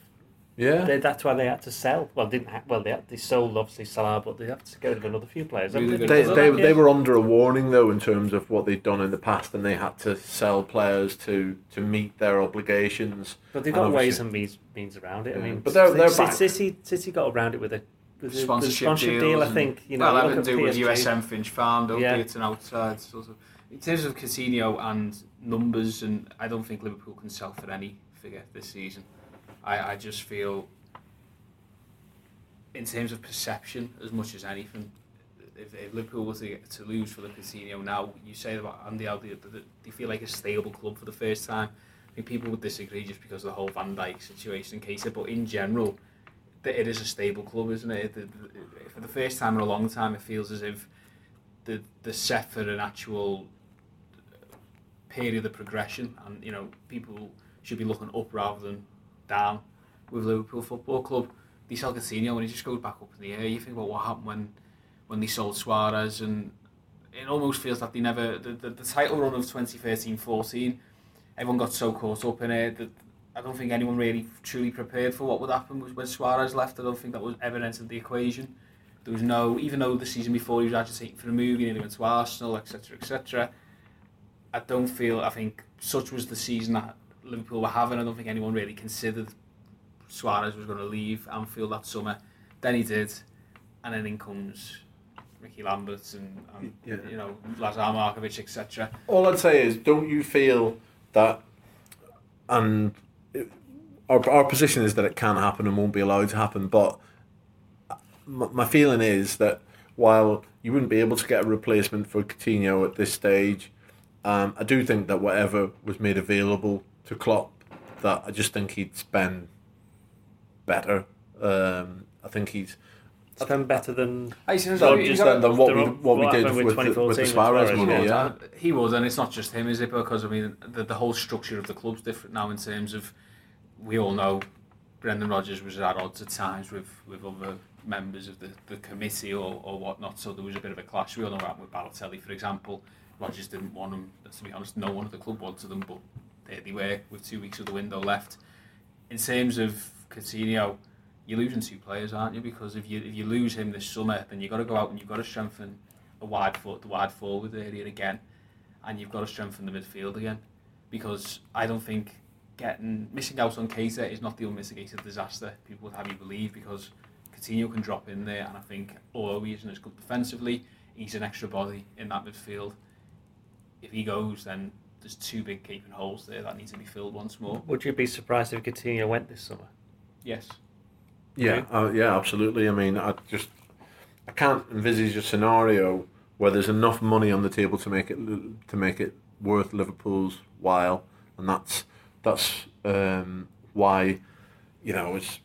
Yeah, They, that's why they had to sell. Well, didn't ha- well they had, they sold obviously Salah, but they had to get rid of another few players. Really they? they, they, they were under a warning though in terms of what they'd done in the past, and they had to sell players to to meet their obligations. But they've and got ways and means means around it. I mean, But they're- they're City, back. City City got around it with a with a- the Sponsorship, sponsorship deal. I think you know. well, look having at to do with USM Finch Farm, don't Yeah. they? It's an outside sort of. In terms of Coutinho and numbers, and I don't think Liverpool can sell for any figure this season. I, I just feel, in terms of perception, as much as anything, if, if Liverpool were to, to lose for the Coutinho now, you say about Andy that they feel like a stable club for the first time. I think people would disagree just because of the whole Van Dijk situation in case, but in general, it is a stable club, isn't it? For the first time in a long time, it feels as if the the set for an actual period of progression, and you know people should be looking up rather than down with Liverpool Football Club. They sell Coutinho and he just goes back up in the air. You think about what happened when when they sold Suarez, and it almost feels like they never the, the, the title run of 2013-14. Everyone got so caught up in it that I don't think anyone really truly prepared for what would happen when Suarez left. I don't think that was ever entered the equation. There was no, even though the season before he was agitating for a move, he went to Arsenal, etc., etc. I don't feel. I think such was the season that Liverpool were having. I don't think anyone really considered Suarez was going to leave Anfield that summer. Then he did, and then in comes Rickie Lambert and, and Yeah. you know Lazar Markovic, etc. All I'd say is, don't you feel that, and it, our, our position is that it can happen and won't be allowed to happen, but my, my feeling is that while you wouldn't be able to get a replacement for Coutinho at this stage, um, I do think that whatever was made available to Klopp, that I just think he'd spend better. Um, I think he's It's done better than I think so you just got- than, than what we are- what we did with, with the, with the Suarez money. Suarez, Yeah, he would, and it's not just him, is it? Because I mean, the, the whole structure of the club's different now in terms of we all know Brendan Rodgers was at odds at times with, with other members of the, the committee or, or whatnot, so there was a bit of a clash. We all know what happened with Balotelli, for example. Rodgers didn't want him. To be honest, no one at the club wanted them, but there they were with two weeks of the window left. In terms of Coutinho, you're losing two players, aren't you? Because if you if you lose him this summer, then you've got to go out and you've got to strengthen a wide foot, the wide forward area again, and you've got to strengthen the midfield again. Because I don't think getting missing out on Keita is not the unmitigated disaster people would have you believe. Because Coutinho can drop in there, and I think although he isn't as good defensively, he's an extra body in that midfield. If he goes, then there's two big gaping holes there that need to be filled once more. Would you be surprised if Coutinho went this summer? Yes. Yeah, uh, yeah, absolutely. I mean, I just I can't envisage a scenario where there's enough money on the table to make it to make it worth Liverpool's while, and that's that's um, why you know as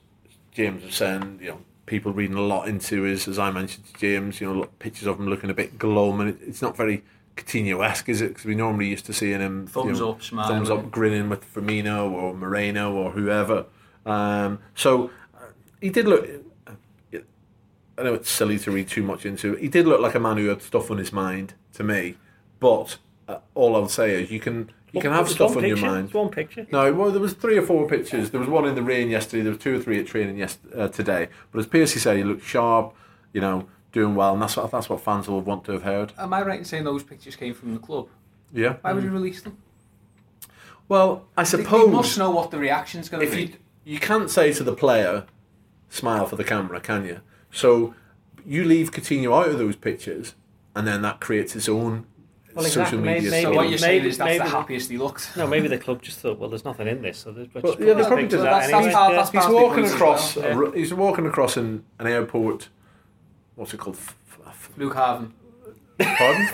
James was saying, you know, people reading a lot into is, as I mentioned to James, you know, pictures of him looking a bit glum, and it, it's not very Coutinho-esque, is it? Because we normally used to seeing him Thumbs you know, up, smiling. thumbs up, grinning with Firmino or Moreno or whoever. Um, so uh, he did look. I know it's silly to read too much into it. He did look like a man who had stuff on his mind to me, but uh, all I'll say is you can you can have stuff one on your picture, mind. it's one picture. No, well, there was three or four pictures. There was one in the rain yesterday. There was two or three at training yes, uh, today. But as Piercy said, he looked sharp, you know, doing well, and that's what that's what fans will want to have heard. Am I right in saying those pictures came from the club? Yeah. Why would you release them? Well, I They- They suppose must know what the reaction's going to be. you you can't say to the player, "Smile for the camera," can you? So you leave Coutinho out of those pictures, and then that creates its own Well, social exactly. media. Maybe- so story. what you're saying maybe- is that's the happiest he looked. No, maybe the club just thought, well, there's nothing in this, so let's Well, just yeah, put they the probably did out that. anyway. That's how- Yeah. that's He's walking across. well, a yeah. he's walking across an, an airport. What's it called? F- f- Luke Haven. Pardon?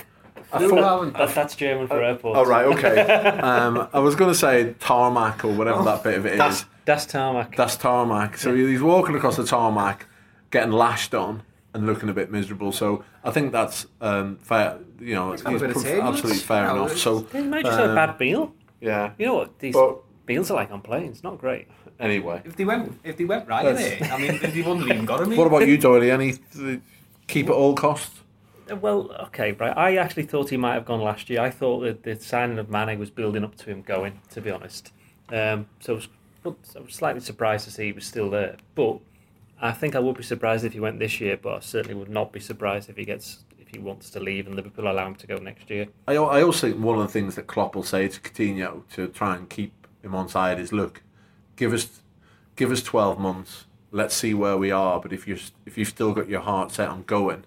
I Luke thought- That, that's German for airport. Oh right, okay. Um, I was going to say tarmac or whatever that bit of it is. That's, that's tarmac. That's tarmac. So he's walking across the tarmac, getting lashed on and looking a bit miserable. So I think that's um, fair. You know, He's got a bit of prof- turbulence, absolutely fair you enough. So Yeah, you might just had a um, bad meal. yeah. You know what these But meals are like on planes? Not great. anyway, If they went, if they went right That's- there, I mean, if they wouldn't have even got him. what about you, Doily? Any th- keep at all costs? Well, okay, right. I actually thought he might have gone last year. I thought that the signing of Mane was building up to him going, to be honest. Um, so I was, I was slightly surprised to see he was still there. But I think I would be surprised if he went this year, but I certainly would not be surprised if he gets if he wants to leave and Liverpool allow him to go next year. I, I also think one of the things that Klopp will say to Coutinho to try and keep him on side is, look, give us, give us twelve months. Let's see where we are. But if you if you've still got your heart set on going,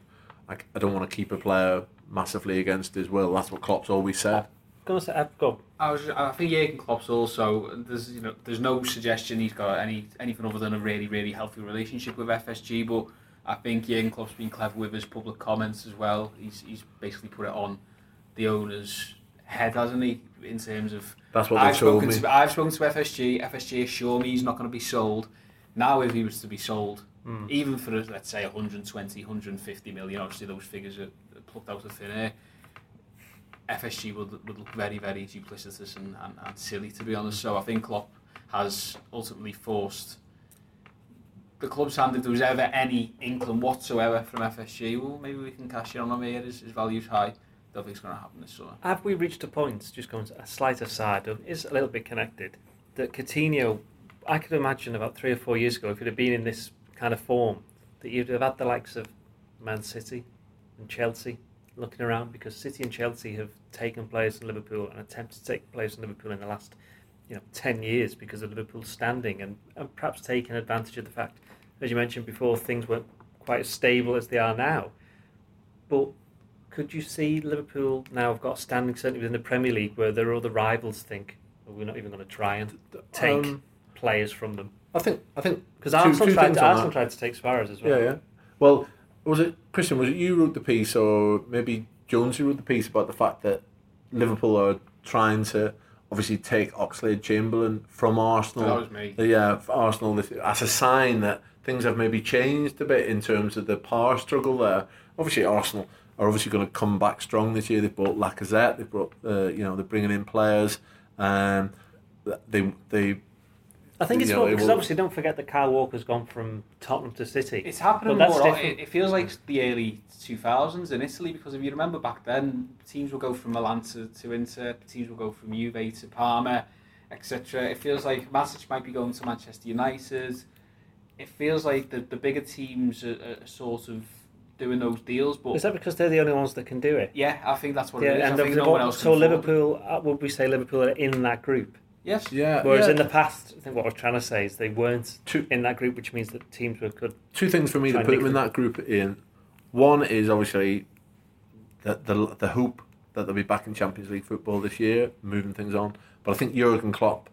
I, I don't want to keep a player massively against his will. That's what Klopp's always said. Gonna say, I've I was, I think Jurgen Klopp's also there's you know there's no suggestion he's got any anything other than a really really healthy relationship with FSG, but I think Jurgen Klopp's been clever with his public comments as well. He's he's basically put it on the owner's head, hasn't he? In terms of That's what I've spoken me. to I've spoken to FSG. FSG assure me he's not going to be sold. Now, if he was to be sold, Hmm. even for let's say 120, 150 million, obviously those figures are plucked out of thin air. FSG would, would look very, very duplicitous and, and, and silly, to be honest. So I think Klopp has ultimately forced the club's hand if there was ever any inkling whatsoever from FSG. Well, maybe we can cash in on him here. His, his value's high. Don't think it's going to happen this summer. Have we reached a point, just going to a slight aside, is a little bit connected, that Coutinho, I could imagine about three or four years ago, if it had been in this kind of form, that you'd have had the likes of Man City and Chelsea looking around because City and Chelsea have taken players from Liverpool and attempted to take players from Liverpool in the last you know 10 years because of Liverpool's standing and, and perhaps taking advantage of the fact, as you mentioned before, things weren't quite as stable as they are now. But could you see Liverpool now have got standing certainly within the Premier League where there are other rivals think "Oh, we're not even going to try and take Um, players from them? I think I think Because Arsenal, two tried, to, Arsenal tried to take Suarez as well. Yeah, yeah. Well, was it Christian? Was it you wrote the piece, or maybe Jones who wrote the piece about the fact that Liverpool are trying to obviously take Oxlade Chamberlain from Arsenal? That was me. Yeah, Arsenal this- as a sign that things have maybe changed a bit in terms of the power struggle there. Obviously, Arsenal are obviously going to come back strong this year. They've brought Lacazette. They've brought, uh, you know, they're bringing in players. Um, they they I think it's Yeah, more they because will- obviously don't forget that Kyle Walker's gone from Tottenham to City. It's happening more. different. It, it feels like the early 2000s in Italy because if you remember back then, teams will go from Milan to, to Inter, teams will go from Juve to Parma, etc. It feels like Matic might be going to Manchester United. It feels like the, the bigger teams are, are sort of doing those deals, but Is that because they're the only ones that can do it? yeah, I think that's what Yeah, it is. and I think no one else so can. Liverpool, uh, would we say Liverpool are in that group? Yes. yeah. Whereas yeah. in the past, I think what I was trying to say is they weren't Two- in that group, which means that teams were good. two things for me Try to put them in them. that group in. One is obviously the, the the hope that they'll be back in Champions League football this year, moving things on. But I think Jurgen Klopp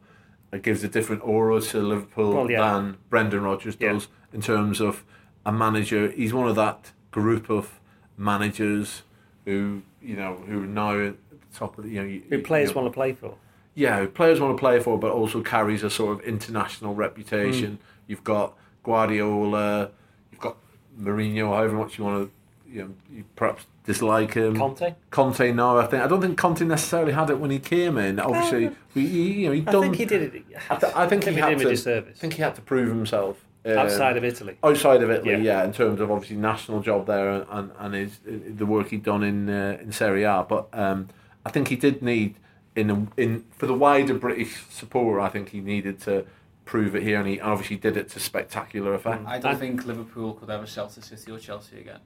uh, gives a different aura to Liverpool Well, yeah. than Brendan Rodgers Yeah. does in terms of a manager. He's one of that group of managers who you know who are now at the top of the you know Who players you know, want to play for? Yeah, who players want to play for, but also carries a sort of international reputation. Hmm. You've got Guardiola, you've got Mourinho, however much you want to, you know, you perhaps dislike him. Conte. Conte, no, I think I don't think Conte necessarily had it when he came in. Obviously, Um, he, you know, he I done. think he did it. I, th- I think he did had to. disservice. I think he had to prove himself um, outside of Italy. outside of Italy, Yeah. yeah. in terms of obviously national job there and and, and his the work he'd done in uh, in Serie A. But um, I think he did need in in for the wider British support, I think he needed to prove it here, and he obviously did it to spectacular effect. I don't think Liverpool could ever sell to City or Chelsea again.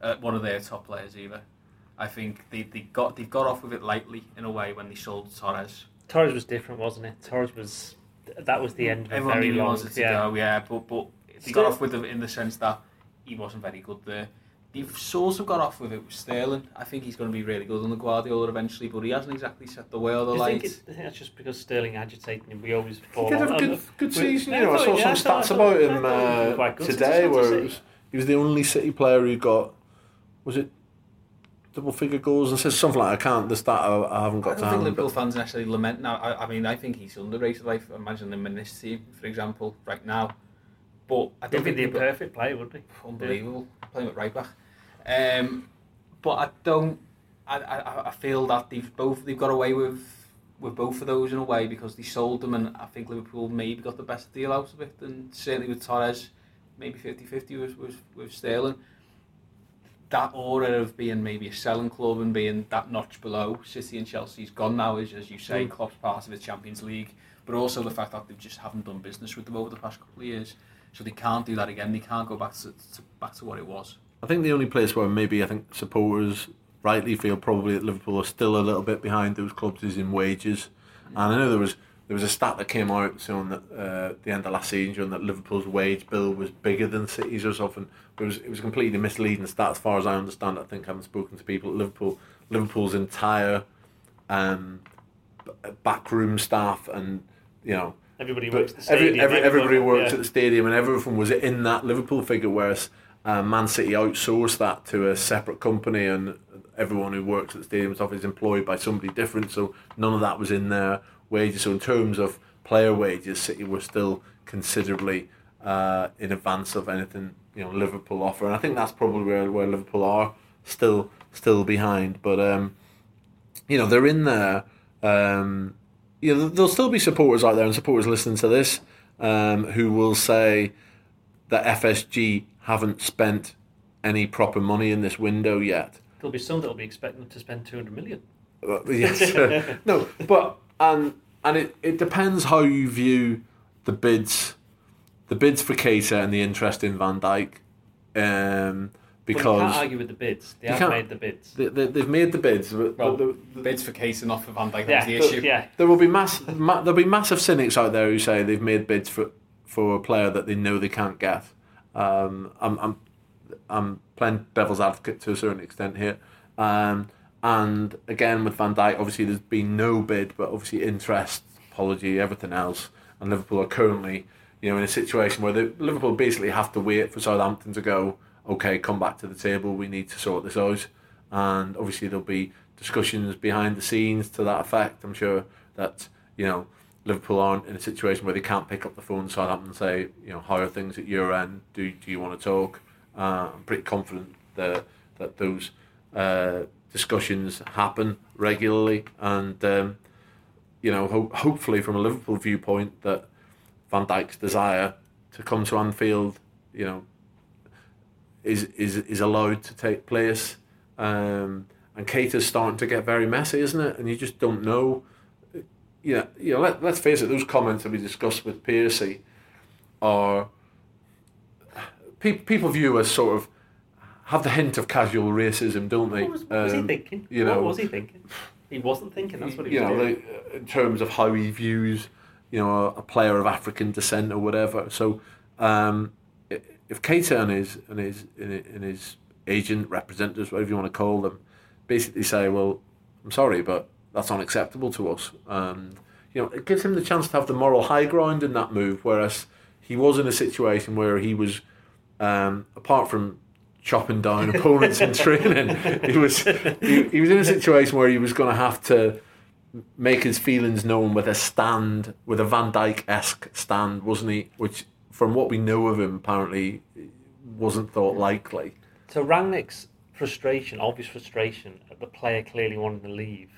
Uh, one of their top players either. I think they, they got they got off with it lightly in a way when they sold Torres. Torres was different, wasn't it? Torres was that was the end of a Everyone very knew he long. wanted to yeah. go, yeah, but but they Still- got off with it in the sense that he wasn't very good there. They've sort of got off with it with Sterling. I think he's going to be really good on the Guardiola eventually, but he hasn't exactly set the world Do you alight. think, it, I think that's just because Sterling agitating him? We always fall He did have a good, good we- season. yeah, You know, I saw yeah, some thought- stats about him I thought he was uh, quite good since today, where was it was, he was the only City player who got was it double figure goals and says something like I can't the stat I, I haven't I got don't to think Liverpool but- fans necessarily lament now. I, I mean, I think he's underrated. I imagine him in this team, for example, right now. But I He'd don't be think the people- perfect player, would he? unbelievable playing with right back. Um, but I don't. I, I, I feel that they've both they've got away with with both of those in a way because they sold them, and I think Liverpool maybe got the best deal out of it, and certainly with Torres, maybe 50-50 with, with with Sterling. That aura of being maybe a selling club and being that notch below City and Chelsea's gone now, is as you say, Mm. Klopp's part of the Champions League, but also the fact that they just haven't done business with them over the past couple of years. So they can't do that again. They can't go back to, to back to what it was. I think the only place where maybe I think supporters rightly feel probably that Liverpool are still a little bit behind those clubs is in wages. And I know there was there was a stat that came out showing that uh, at the end of last season that Liverpool's wage bill was bigger than City's or something. It was it was completely misleading stat as far as I understand. I think having spoken to people at Liverpool, Liverpool's entire um, backroom staff and you know Everybody but works at the every, stadium. every, everybody everyone- works yeah. at the stadium, and everything was in that Liverpool figure. Whereas uh, Man City outsourced that to a separate company, and everyone who works at the stadium stuff is employed by somebody different. So none of that was in their wages. So in terms of player wages, City were still considerably uh, in advance of anything you know Liverpool offer, and I think that's probably where where Liverpool are still still behind. But um, you know they're in there. Um, you know, there'll still be supporters out there and supporters listening to this um, who will say that FSG haven't spent any proper money in this window yet. There'll be some that'll be expecting them to spend 200 million. Uh, yes. no, but and and it, it depends how you view the bids, the bids for Keita and the interest in Van Dijk. um, But you because can't argue with the bids. They have made the bids. they, they, they've made the bids. But Well, the, the, Bids for Case and not for Van Dijk. Yeah, That's the issue. yeah. There will be mass, ma- there'll be massive cynics out there who say they've made bids for for a player that they know they can't get. Um, I'm I'm I'm playing devil's advocate to a certain extent here. Um, and again with Van Dijk, obviously there's been no bid, but obviously interest, apology, everything else. And Liverpool are currently, you know, in a situation where they, Liverpool basically have to wait for Southampton to go. Okay, come back to the table. We need to sort this out. And obviously there'll be discussions behind the scenes to that effect. I'm sure that you know Liverpool aren't in a situation where they can't pick up the phone to Southampton and say, you know, how are things at your end? Do do you want to talk? Uh, I'm pretty confident that that those uh, discussions happen regularly, and um, you know, ho- hopefully from a Liverpool viewpoint, that Van Dijk's desire to come to Anfield, you know, is is is allowed to take place. Um, and Keita's starting to get very messy, isn't it? And you just don't know. You know, you know let, let's face it, those comments that we discussed with Piercy are pe- people view as sort of have the hint of casual racism, don't they? What was, what was he Um, thinking? you what know- was he thinking? He wasn't thinking. That's what he you was know, doing. they, in terms of how he views, you know, a, a player of African descent or whatever. So, um, if Keita and his and his and his agent representatives, whatever you want to call them, basically say, "Well, I'm sorry, but that's unacceptable to us," um, you know, it gives him the chance to have the moral high ground in that move. Whereas he was in a situation where he was, um, apart from chopping down opponents in training, he was he, he was in a situation where he was going to have to make his feelings known with a stand, with a Van Dijk esque stand, wasn't he? Which, from what we know of him, apparently wasn't thought likely. So Rangnick's frustration, obvious frustration at the player clearly wanting to leave,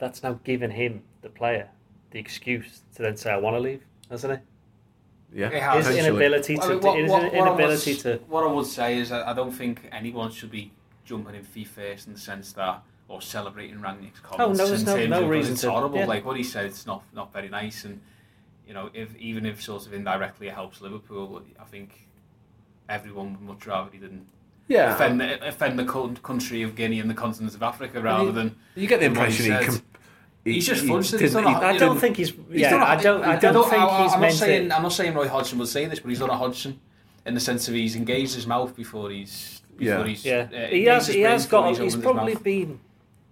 that's now given him, the player, the excuse to then say, I want to leave, hasn't it? Yeah, It has. His inability to, I mean, what- his what- what I inability would- to. What I would say is I I don't think anyone should be jumping in feet first in the sense that or celebrating Rangnick's oh, comments Oh, no, there's no- no reason it's to, horrible. yeah. Like what he said, it's not not very nice, and you know, if even if sort of indirectly it helps Liverpool, I think everyone would much rather he didn't Yeah, offend the, offend the country of Guinea and the continent of Africa rather you- than you get the what he impression he, said. com- he He's just he fudged it. He's didn't- done a- I don't think he's. He's Yeah, done a- I don't. I I don't think I, he's I'm meant not saying, to. I'm not saying Roy Hodgson will say this, but he's done a Hodgson in the sense of he's engaged his mouth before he's before Yeah. he's Yeah, uh, he has. He has got. he's He's probably been.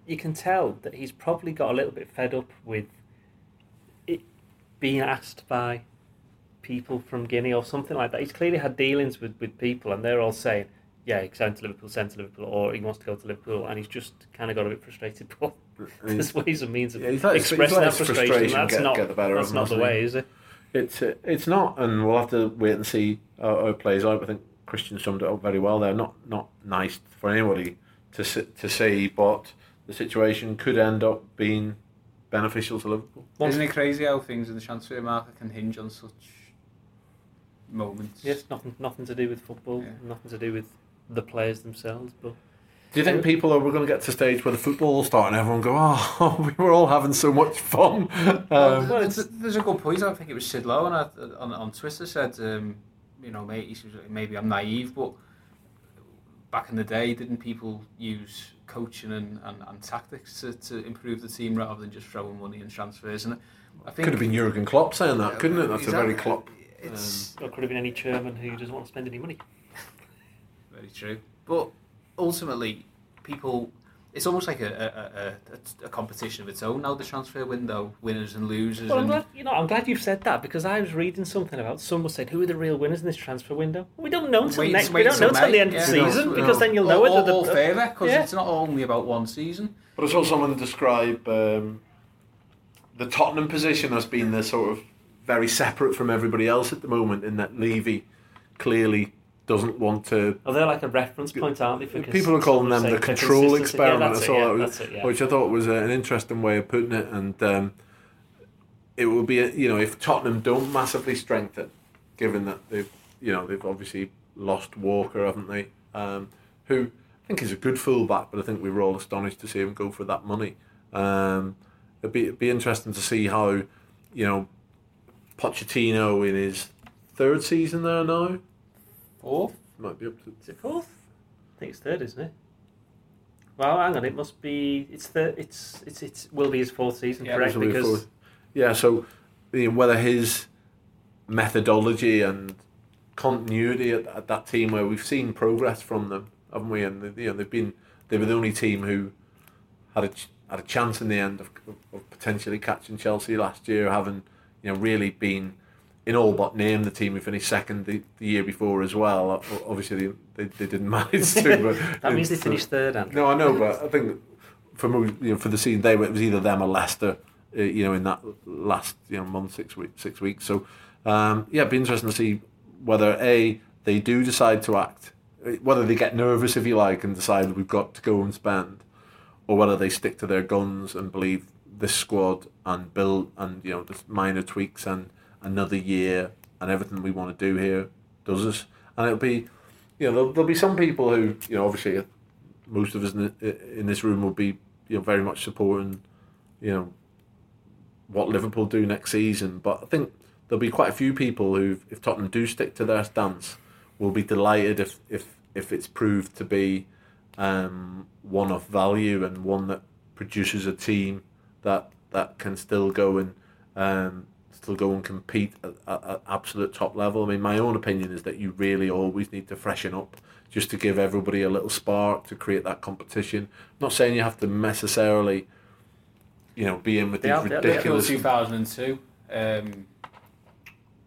You can tell that he's probably got a little bit fed up with it being asked by people from Guinea or something like that. He's clearly had dealings with, with people, and they're all saying, "Yeah, he's sent to Liverpool, sent to Liverpool," or he wants to go to Liverpool, and he's just kind of got a bit frustrated. But I mean, there's ways and means of Yeah, he's let his- he's expressing let that frustration. frustration That's get- not. get the better that's him, not the way, is it? It's uh, it's not, and we'll have to wait and see how, how it plays out. I think Christian summed it up very well there. Not not nice for anybody to s- to see, but the situation could end up being beneficial to Liverpool. Isn't it crazy how things in the transfer market can hinge on such moments? Yes, nothing, nothing to do with football, Yeah. nothing to do with the players themselves, but. Do you think people are we're going to get to a stage where the football will start and everyone go, "Oh, we were all having so much fun"? Well, Um, there's, there's a good point. I think it was Sid Lowe on, on, on Twitter said, um, you know, may- he says, maybe I'm naive, but back in the day, didn't people use coaching and, and, and tactics to, to improve the team rather than just throwing money in transfers? And I think could have been Jurgen Klopp saying that, couldn't it? That's a very Exactly. Klopp. It's Or could have been any chairman who doesn't want to spend any money. very true. But ultimately, people. It's almost like a, a, a, a competition of its own now. The transfer window, winners and losers. Well, I'm and glad, you know, I'm glad you've said that because I was reading something about someone said who are the real winners in this transfer window. We don't know until Wait- next. wait we don't know until the end yeah. of the We season we because don't. then you'll know all, whether all, the all fairer because Yeah. it's not only about one season. But I saw someone describe um, the Tottenham position as being the sort of very separate from everybody else at the moment, in that Levy clearly doesn't want to. Oh, they're like a reference point, aren't they? for People are calling them the control experiment. Yeah, I that's saw it, yeah, that, it, yeah. which I thought was an interesting way of putting it, and um, it will be, a- you know, if Tottenham don't massively strengthen, given that they've, you know, they've obviously lost Walker, haven't they? Um, who I think is a good fullback, but I think we were all astonished to see him go for that money. Um, it'd be it'd be interesting to see how, you know, Pochettino in his third season there now Fourth. might be up to Is it fourth? I think it's third, isn't it? Well, hang on. It must be. It's the. It's it's it's will be his fourth season, Yeah, correct? This be Because fourth. yeah, so you know, whether his methodology and continuity at, at that team, where we've seen progress from them, haven't we? And you know, they've been they were the only team who had a had a chance in the end of, of, of potentially catching Chelsea last year, having you know really been in all but name the team who finished second the, the year before as well. Obviously, they, they, they didn't manage to. But that means they finished third. Andrew. no, I know, but I think for you know for the season they were, it was either them or Leicester. Uh, you know, in that last you know month, six weeks, six weeks. So um, yeah, it'd be interesting to see whether a they do decide to act, uh, whether they get nervous if you like and decide we've got to go and spend, or whether they stick to their guns and believe this squad and build and you know the minor tweaks and another year and everything we want to do here does us. And it'll be, you know, there'll, there'll be some people who you know obviously most of us in, in this room will be you know very much supporting you know what Liverpool do next season but I think there'll be quite a few people who if Tottenham do stick to their stance will be delighted if if if it's proved to be um, one of value and one that produces a team that that can still go and um, still go and compete at, at, at absolute top level. I mean, my own opinion is that you really always need to freshen up just to give everybody a little spark to create that competition. I'm not saying you have to necessarily, you know, be in with They these have- they have- ridiculous. 2002. Um,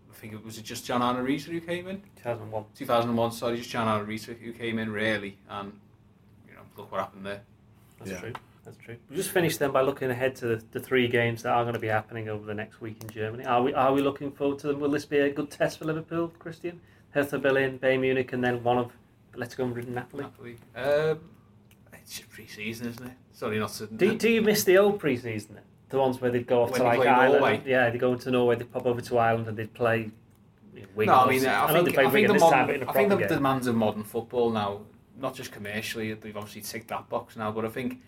I think it was it just John Arne Riise who came in. 2001. 2001. Sorry, just John Arne Riise who came in really, and you know look what happened there. That's Yeah. true. That's true. We'll just finish then by looking ahead to the, the three games that are going to be happening over the next week in Germany. Are we are we looking forward to them? Will this be a good test for Liverpool, Christian? Hertha Berlin, Bayern Munich, and then one of Atletico Madrid and Napoli. Napoli. Um, it's pre-season, isn't it? Sorry, not to. Do, do you miss the old pre-season? The ones where they'd go off When to like Ireland. Norway? Yeah, they go to Norway, they pop over to Ireland, and they'd play. You know, Wigan No, I mean, something. I think, I think the modern, but in a I think the demands of modern football now, not just commercially, they've obviously ticked that box now, but I think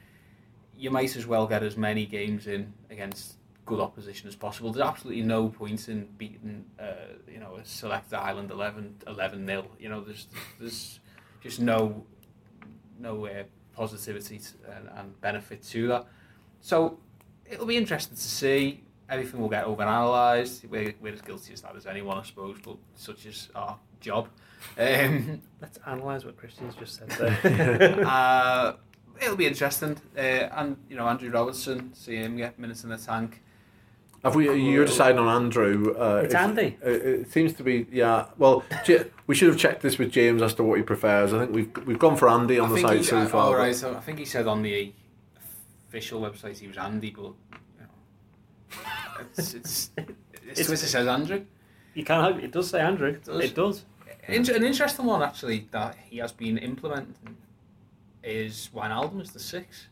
you might as well get as many games in against good opposition as possible. There's absolutely no point in beating, uh, you know, a select Ireland 11 11 nil. You know, there's there's just no no uh, positivity to, and, and benefit to that. So it'll be interesting to see. Everything will get overanalyzed. We're, we're as guilty as that as anyone, I suppose, but such is our job. Um, Let's analyse what Christian's just said there. uh, it'll be interesting. Uh, and, you know, Andrew Robertson, see him get minutes in the tank. Have we? You're deciding on Andrew. Uh, It's if- Andy. uh, It seems to be. Yeah. Well, we should have checked this with James as to what he prefers. I think we've we've gone for Andy on I the think site so uh, far. All right. so I think he said on the official website he was Andy, but you know, it's, it's, it's, It's- Twitter says Andrew. you can't help it. It does say Andrew. It does. does. In- an interesting one actually that he has been implementing is Wijnaldum is the six.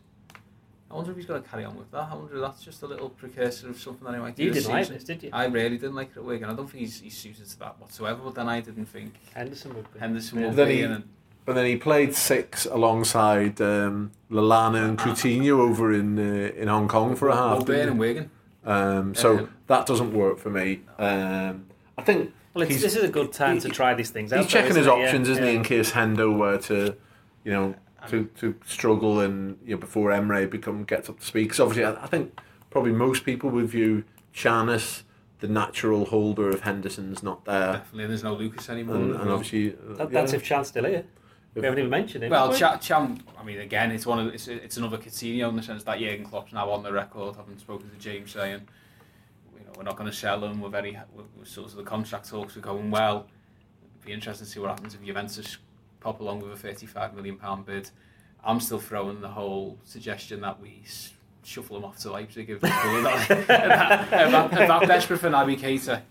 I wonder if he's going to carry on with that. I wonder if that's just a little precursor of something that he might do. You didn't like this, did you? I really didn't like it at Wigan. I don't think he's, he's suited to that whatsoever. But then I didn't think Henderson would be. Henderson Yeah. would Then be he- in. And, But then he played six alongside um, Lallana and Coutinho over in uh, in Hong Kong for a half. Auburn didn't and he? Wigan. Um, so Um, that doesn't work for me. Um, I think Well, it's, this is a good time to try these things out. he's though, checking his it? options, Yeah, isn't he, in case Hendo were to, you know, to, to struggle and you know before Emre become gets up to speed. Because obviously, I, I think probably most people would view Chanis, the natural holder of Henderson's, not there, Definitely. There's no Lucas anymore. and, and obviously, uh, That, that's yeah. if Can's still here. We haven't even mentioned him. Well, have we? Can, Can, I mean, again, it's one of it's, it's another Coutinho in the sense that Jurgen Klopp's now on the record, having spoken to James saying, you know, we're not going to sell him. We're very, we're, we're sort of the contract talks are going well. It'd be interesting to see what happens if Juventus pop along with a 35 million pound bid. I'm still throwing the whole suggestion that we shuffle him off to Leipzig if, if, that, if, that, desperate for Naby Keita.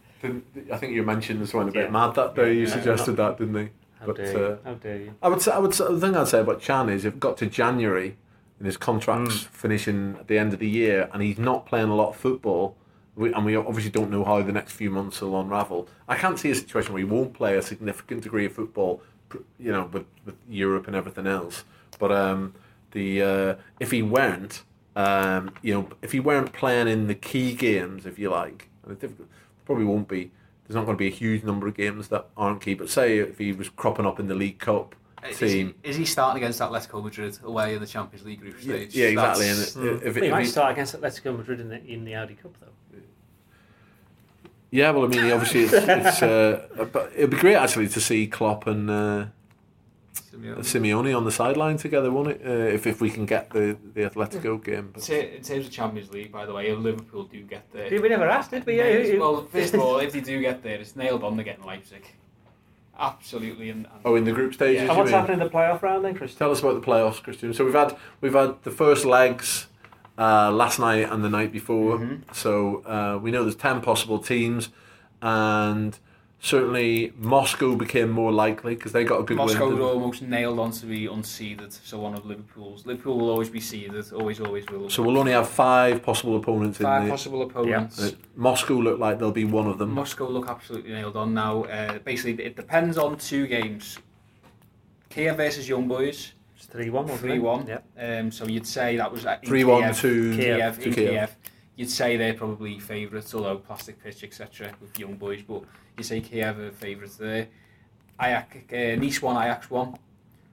I think you mentioned this one a bit Yeah. mad that day. You Yeah. suggested that, didn't they? How but, dare you? uh, How dare you? I would say, I would say, the thing I'd say about Can is if it got to January and his contract's Mm. finishing at the end of the year and he's not playing a lot of football, we, and we obviously don't know how the next few months will unravel. I can't see a situation where he won't play a significant degree of football, pr- you know, with, with Europe and everything else. But um, the uh, if he weren't, um, you know, if he weren't playing in the key games, if you like, and it's difficult, probably won't be. There's not going to be a huge number of games that aren't key. But say if he was cropping up in the League Cup Is team, he, is he starting against Atletico Madrid away in the Champions League group stage? yeah, exactly. And That's- it- if, Well, he if might he- start against Atletico Madrid in the in the Audi Cup though. Yeah, well, I mean, obviously, it's, it's uh, but it'd be great actually to see Klopp and uh, Simeone. Simeone on the sideline together, won't it? Uh, if if we can get the the Atletico game. But, Ta- In terms of Champions League, by the way, if Liverpool do get there. We never asked, did we? Yeah, nails- who- who- well, first of all, if they do get there, it's nailed on. They're getting Leipzig. Absolutely. And, and oh, in the group stages. Yeah. and what's mean? happening in the playoff round then, Chris? Tell us about the playoffs, Christian. So we've had we've had the first legs uh, last night and the night before. Mhm. So uh, we know there's ten possible teams, and certainly Moscow became more likely because they got a good Moscow win. were almost nailed on to be unseeded. So one of Liverpool's. Liverpool will always be seeded. Always, always will. So we'll only have five possible opponents Five in the. possible opponents. uh, Moscow look like they'll be one of them. Moscow look absolutely nailed on now. Uh, basically, it depends on two games. Kiev versus Young Boys, three one, wasn't 3-1. Yep. Um, so you'd say that was at- in Three one Kiev. to Kiev, to in Kiev. Kiev. You'd say they're probably favourites, although plastic pitch, etc. with young boys. But you say Kiev are favourites there. Ajax, uh, Nice one, Ajax one.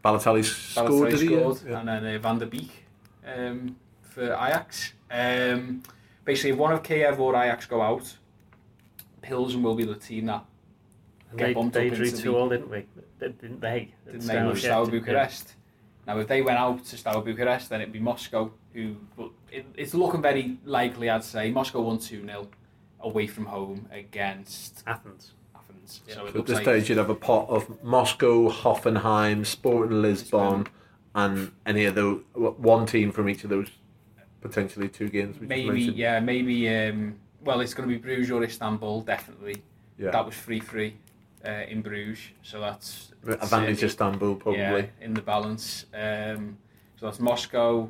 Balotelli scored, Balotelli did he? scored, Yeah. and then uh, Van der Beek um, for Ajax. Um, basically, if one of Kiev or Ajax go out, Pilsen will be the team that And Get they bumped they up drew into two the- all, didn't we? Didn't they? didn't they with Sheffield, Steaua yeah. Bucharest. Now, if they went out to Steaua Bucharest, then it'd be Moscow, who, but it, it's looking very likely, I'd say. Moscow won 2 0 away from home against Athens. Athens. Yeah. So at this like stage, you'd have a pot of Moscow, Hoffenheim, Sporting Lisbon, Lisbon. and any of those one team from each of those potentially two games. Maybe, yeah, maybe. Um, well, it's going to be Bruges or Istanbul, definitely. yeah. That was free free uh, in Bruges, so that's advantage Istanbul probably. yeah, in the balance. Um, so that's Moscow,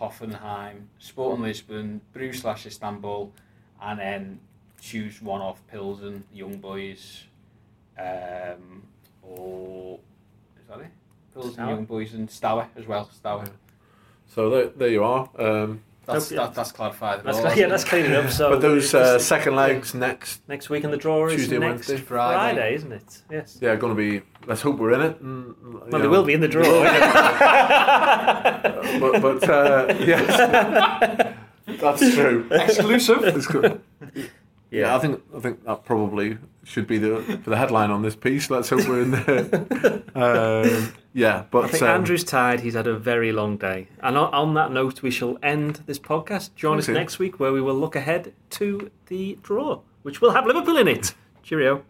Hoffenheim, Sporting Lisbon, Bruges slash Istanbul, and then choose one off Pilsen, Young Boys, um, or is that it? Pilsen, Steaua. Young Boys, and Steaua as well. Steaua. So there, there you are. Um, That's Hope- yeah. that, that's clarified. That's, all, yeah, that's cleaning up. So but those uh, second legs next. next week, and the draw is Tuesday, next Wednesday. Friday. Friday. isn't it? Yes. Yeah, going to be. Let's hope we're in it. And, Well, know, they will be in the draw. won't But, but uh, yes, that's true. Exclusive. It's Yeah, I think I think that probably should be the for the headline on this piece. Let's hope we're in there. um, yeah, but I think um, Andrew's tired. He's had a very long day. And on, on that note, we shall end this podcast. Join us next week where we will look ahead to the draw, which will have Liverpool in it. Cheerio.